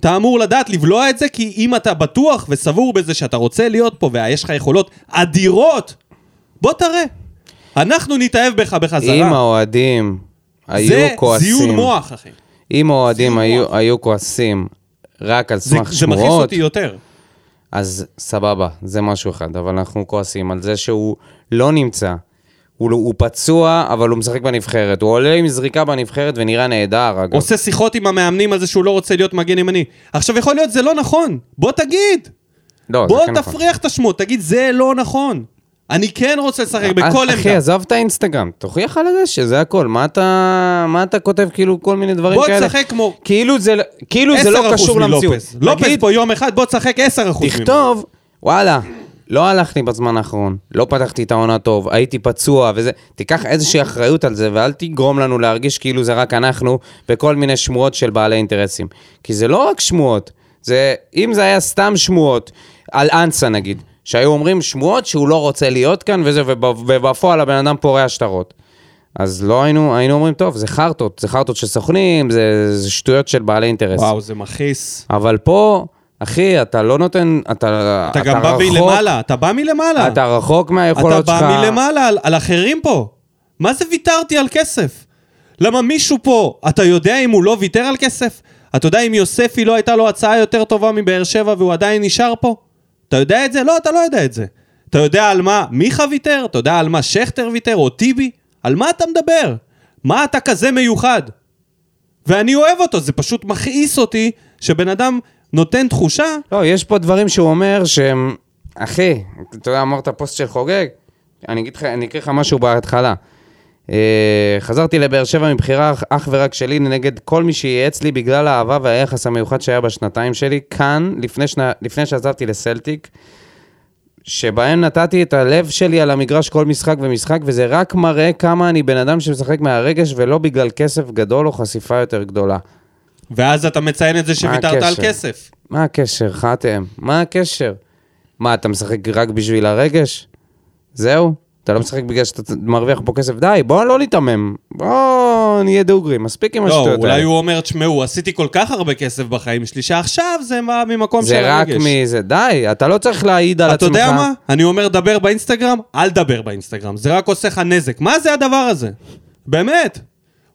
אתה אמור לדעת לבלוע את זה, כי אם אתה בטוח וסבור בזה שאתה רוצה להיות פה ויש לך יכולות אדירות, בוא תראה. אנחנו נתאהב בך בחזרה. אם האוהדים היו זה כועסים... זיון מוח, אחי. אם האוהדים היו. היו כועסים רק על זה, סמך זה מכעיס שמועות, אותי יותר. אז סבבה, זה משהו אחד, אבל אנחנו כועסים על זה שהוא לא נמצא. הוא, לא- הוא פצוע, אבל הוא משחק בנבחרת. הוא עולה עם זריקה בנבחרת ונראה נהדר, אגב. עושה שיחות עם המאמנים על זה שהוא לא רוצה להיות מגן ימני. עכשיו, יכול להיות זה לא נכון. בוא תגיד. לא, בוא כן נכון. תפריח את השמות, תגיד, זה לא נכון. אני כן רוצה לשחק בכל אחי, עמדה. עזוב את האינסטגרם, תוכיח על זה הכל. מה אתה, מה אתה כותב כאילו כל מיני דברים בוא כאלה? תשחק כמו כאילו זה, כאילו זה 10% לא קשור למציאות. לופס תגיד, פה יום אחד, בוא תשחק 10% ממנו. תכתוב, וואלה, לא הלך לי בזמן האחרון, לא פתחתי את העונה טוב, הייתי פצוע וזה, תיקח איזושהי אחריות על זה ואל תגרום לנו להרגיש כאילו זה רק אנחנו וכל מיני שמועות של בעלי אינטרסים. כי זה לא רק שמועות, זה, אם זה היה סתם שמועות, על אנסה נגיד, שהיו אומרים שמועות שהוא לא רוצה להיות כאן וזה, ובפועל הבן אדם פורע שטרות. אז לא היינו, היינו אומרים, טוב, זה חרטות, זה חרטות של סוכנים, זה, זה שטויות של בעלי אינטרס. וואו, זה מכעיס. אבל פה, אחי, אתה לא נותן, אתה, אתה גם בא מלמעלה, אתה בא מלמעלה. אתה רחוק מהיכולות אתה שלך. בא מלמעלה על, על אחרים פה. מה זה ויתרתי על כסף? למה מישהו פה, אתה יודע אם הוא לא ויתר על כסף? אתה יודע אם יוספי לא הייתה לו הצעה יותר טובה מבאר שבע והוא עדיין נשאר פה? אתה יודע את זה? לא, אתה לא יודע את זה. אתה יודע על מה מיכה ויתר? אתה יודע על מה שכטר ויתר או טיבי? על מה אתה מדבר? מה אתה כזה מיוחד? ואני אוהב אותו, זה פשוט מכעיס אותי שבן אדם נותן תחושה לא, יש פה דברים שהוא אומר שהם... אחי, אתה יודע, אמרת פוסט של חוגג? אני אגיד לך, אני אקריא לך משהו בהתחלה. אה, חזרתי לבאר שבע מבחירה אך- ורק שלי נגד כל מי שייעץ לי בגלל האהבה והיחס המיוחד שהיה בשנתיים שלי, כאן, לפני, שנה, לפני שעזבתי לסלטיק, שבהם נתתי את הלב שלי על המגרש כל משחק ומשחק, וזה רק מראה כמה אני בן אדם שמשחק מהרגש ולא בגלל כסף גדול או חשיפה יותר גדולה. ואז אתה מציין את זה שוויתרת על? כסף. מה הקשר, חתם? מה הקשר? מה, אתה משחק רק בשביל הרגש? זהו? אתה לא משחק בגלל שאתה מרוויח פה כסף? די, בוא לא ניתמם. בוא נהיה דוגרי, מספיק עם לא, השטויות אולי האלה. הוא אומר, תשמעו, עשיתי כל כך הרבה כסף בחיים שלי, שעכשיו זה מה ממקום של זה רק הרגש. מזה, די, אתה לא צריך להעיד על אתה עצמך. יודע מה? אני אומר, דבר באינסטגרם, אל תדבר באינסטגרם. זה רק עושה לך נזק. מה זה הדבר הזה? באמת.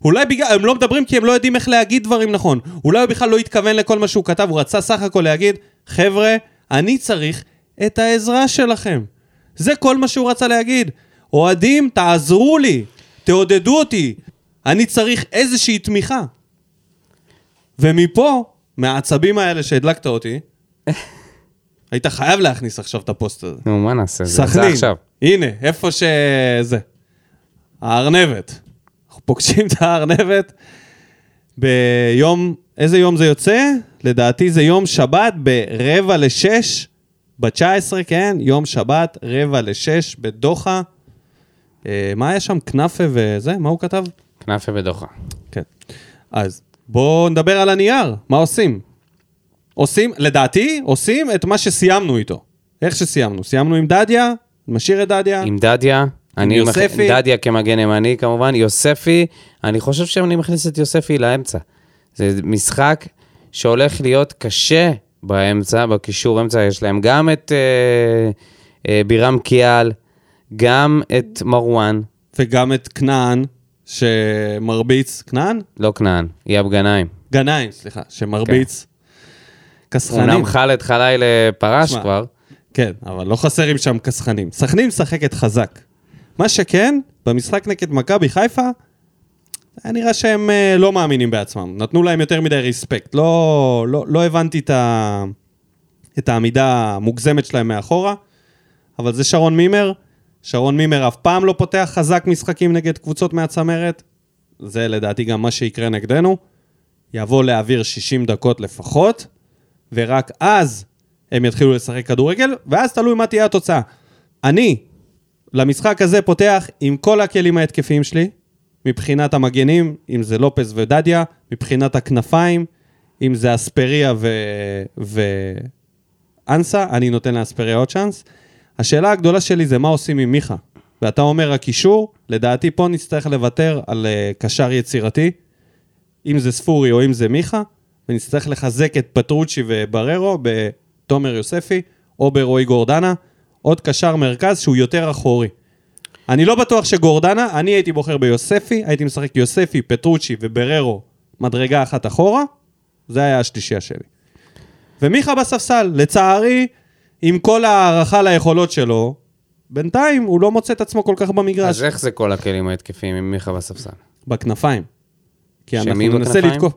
אולי בגלל, הם לא מדברים כי הם לא יודעים איך להגיד דברים נכון. אולי הוא בכלל לא התכוון לכל מה שהוא כתב, הוא רצה סך הכל להגיד, חבר'ה, אני צריך את העזרה שלכם. זה כל מה שהוא רצה להגיד. אוהדים, תעזרו לי. תעודדו אותי, אני צריך איזושהי תמיכה. ומפה, מהעצבים האלה שהדלקת אותי, (laughs) היית חייב להכניס עכשיו את הפוסט הזה. נו, מה נעשה? סכנין. הנה, איפה שזה. הארנבת. פוגשים את הארנבת ביום, איזה יום זה יוצא? לדעתי זה יום שבת ברבע לשש, ב-19, כן? יום שבת, רבע לשש, בדוחה. אה, מה היה שם? כנאפה וזה? מה הוא כתב? כנאפה ודוחה. כן. אז בואו נדבר על הנייר, מה עושים? עושים, לדעתי, עושים את מה שסיימנו איתו. איך שסיימנו? סיימנו עם דדיה, משאיר את דדיה. עם דדיה. אני מח- יוספי. דדיה כמגן ימני כמובן, יוספי, אני חושב שאני מכניס את יוספי לאמצע. זה משחק שהולך להיות קשה באמצע, בקישור אמצע, יש להם גם את אה, אה, בירם קיאל, גם את מרואן, וגם את כנען, שמרביץ, כנען? לא כנען, יאב גנאים. גנאים, סליחה, שמרביץ. כסחנים. אומנם חאלד חליל פרש שמע, כבר, כן, אבל לא חסרים שם כסחנים. סכנין משחקת חזק. מה שכן, במשחק נגד מכבי חיפה, היה נראה שהם אה, לא מאמינים בעצמם. נתנו להם יותר מדי ריספקט. לא, לא, לא הבנתי את, ה, את העמידה המוגזמת שלהם מאחורה, אבל זה שרון מימר. שרון מימר אף פעם לא פותח חזק משחקים נגד קבוצות מהצמרת. זה לדעתי גם מה שיקרה נגדנו. יבוא להעביר 60 דקות לפחות, ורק אז הם יתחילו לשחק כדורגל, ואז תלוי מה תהיה התוצאה. אני, למשחק הזה פותח עם כל הכלים ההתקפיים שלי, מבחינת המגנים, אם זה לופס ודדיה, מבחינת הכנפיים, אם זה אספריה ו... ואנסה, אני נותן לאספריה עוד צ'אנס. השאלה הגדולה שלי זה מה עושים עם מיכה. ואתה אומר הקישור, לדעתי פה נצטרך לוותר על uh, קשר יצירתי, אם זה ספורי או אם זה מיכה, ונצטרך לחזק את פטרוצ'י ובררו בתומר יוספי או ברועי גורדנה, עוד קשר מרכז שהוא יותר אחורי. אני לא בטוח שגורדנה, אני הייתי בוחר ביוספי, הייתי משחק יוספי, פטרוצ'י ובררו מדרגה אחת אחורה, זה היה השלישייה שלי. ומיכה בספסל, לצערי, עם כל ההערכה ליכולות שלו, בינתיים הוא לא מוצא את עצמו כל כך במגרש. אז איך זה כל הכלים ההתקפיים עם מיכה בספסל? בכנפיים. כי אנחנו ננסה? לתקוף.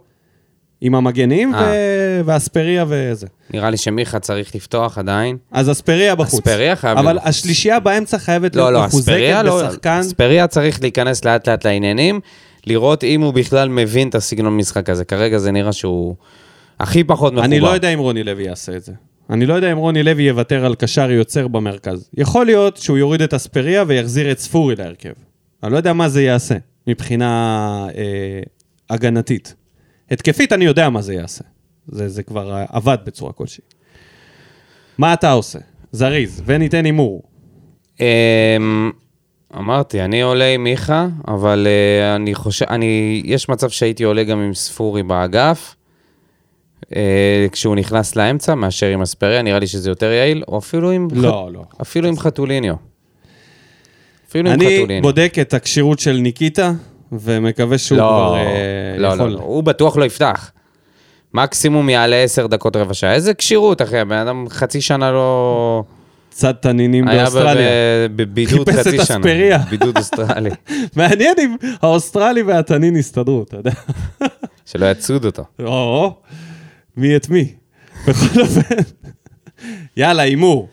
עם המגנים אה. ו... ואספריה וזה. נראה לי שמיכה צריך לפתוח עדיין. אז אספריה בחוץ. אספריה חייב אבל להיות. השלישייה באמצע חייבת לא, להיות לא, מחוזקת לא, בשחקן. אספריה צריך להיכנס לאט לאט לעניינים, לראות אם הוא בכלל מבין את הסגנון משחק הזה. כרגע זה נראה שהוא הכי פחות מחובר. אני לא יודע אם רוני לוי יעשה את זה. אני לא יודע אם רוני לוי יוותר על קשר יוצר במרכז. יכול להיות שהוא יוריד את אספריה ויחזיר את ספורי להרכב. אני לא יודע מה זה יעשה מבחינה אה, הגנתית. התקפית אני יודע מה זה יעשה. זה, זה כבר עבד בצורה כלשהי. מה אתה עושה? זריז, וניתן הימור. אמ, אמרתי, אני עולה עם מיכה, אבל אה, אני חושב, אני, יש מצב שהייתי עולה גם עם ספורי באגף, אה, כשהוא נכנס לאמצע, מאשר עם אספריה, נראה לי שזה יותר יעיל, או אפילו עם, לא, לא. אפילו עם חתוליניו. אפילו עם אני חתוליניו. בודק את הכשירות של ניקיטה, ומקווה שהוא לא, כבר אה, לא, יכול... לא, לא, הוא בטוח לא יפתח. מקסימום יעלה עשר דקות רבע שעה. איזה כשירות, אחי, הבן אדם חצי שנה לא... צד תנינים היה באוסטרליה. ב- בבידוד חיפש חצי את שנה. אספריה. (laughs) בידוד אוסטרלי. (laughs) מעניין אם האוסטרלי והתנין יסתדרו, אתה יודע. (laughs) שלא יצוד אותו. או, מי את מי. בכל אופן, יאללה, הימור.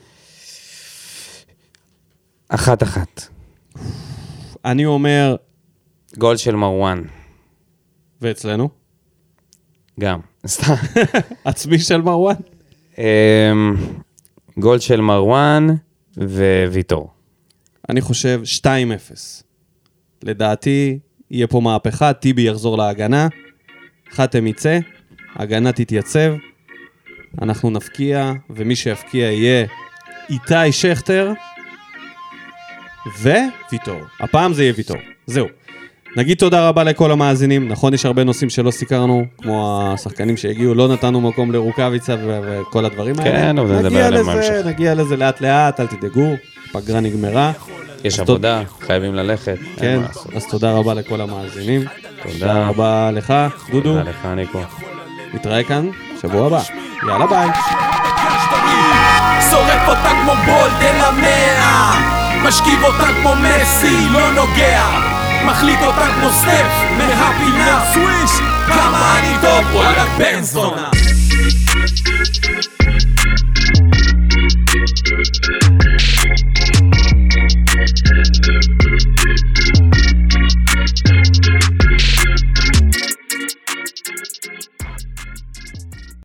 אחת אחת. אני אומר, גול של מרואן, ואצלנו, גם. (laughs) סתם. עצמי של מרואן. אמ, גול של מרואן וויטור. אני חושב 2-0. לדעתי, יהיה פה מהפכה, טיבי יחזור להגנה, חתם יצא, ההגנה תתייצב, אנחנו נפקיע, ומי שיפקיע יהיה איתי שכטר וויטור. הפעם זה יהיה ויטור. זהו. נגיד תודה רבה לכל המאזינים. נכון, יש הרבה נושאים שלא סיקרנו, כמו השחקנים שהגיעו, לא נתנו מקום לרוקאביצה וכל הדברים האלה. כן, אבל נדבר עליהם לזה, בהמשך. נגיע לזה לאט לאט, אל תדאגו, פגרה נגמרה. יש עבודה, חייבים ללכת. כן. אז תודה רבה לכל המאזינים. תודה. תודה רבה לך, דודו. תודה לך, ניקו. נתראה כאן שבוע הבא. יאללה ביי. שורף אותה כמו בולדן המאה משכיב אותה כמו מסי, לא נוגע מחליק אותה כמו סטף מהפינה סוויש כמה אני טוב וואלה בן זונה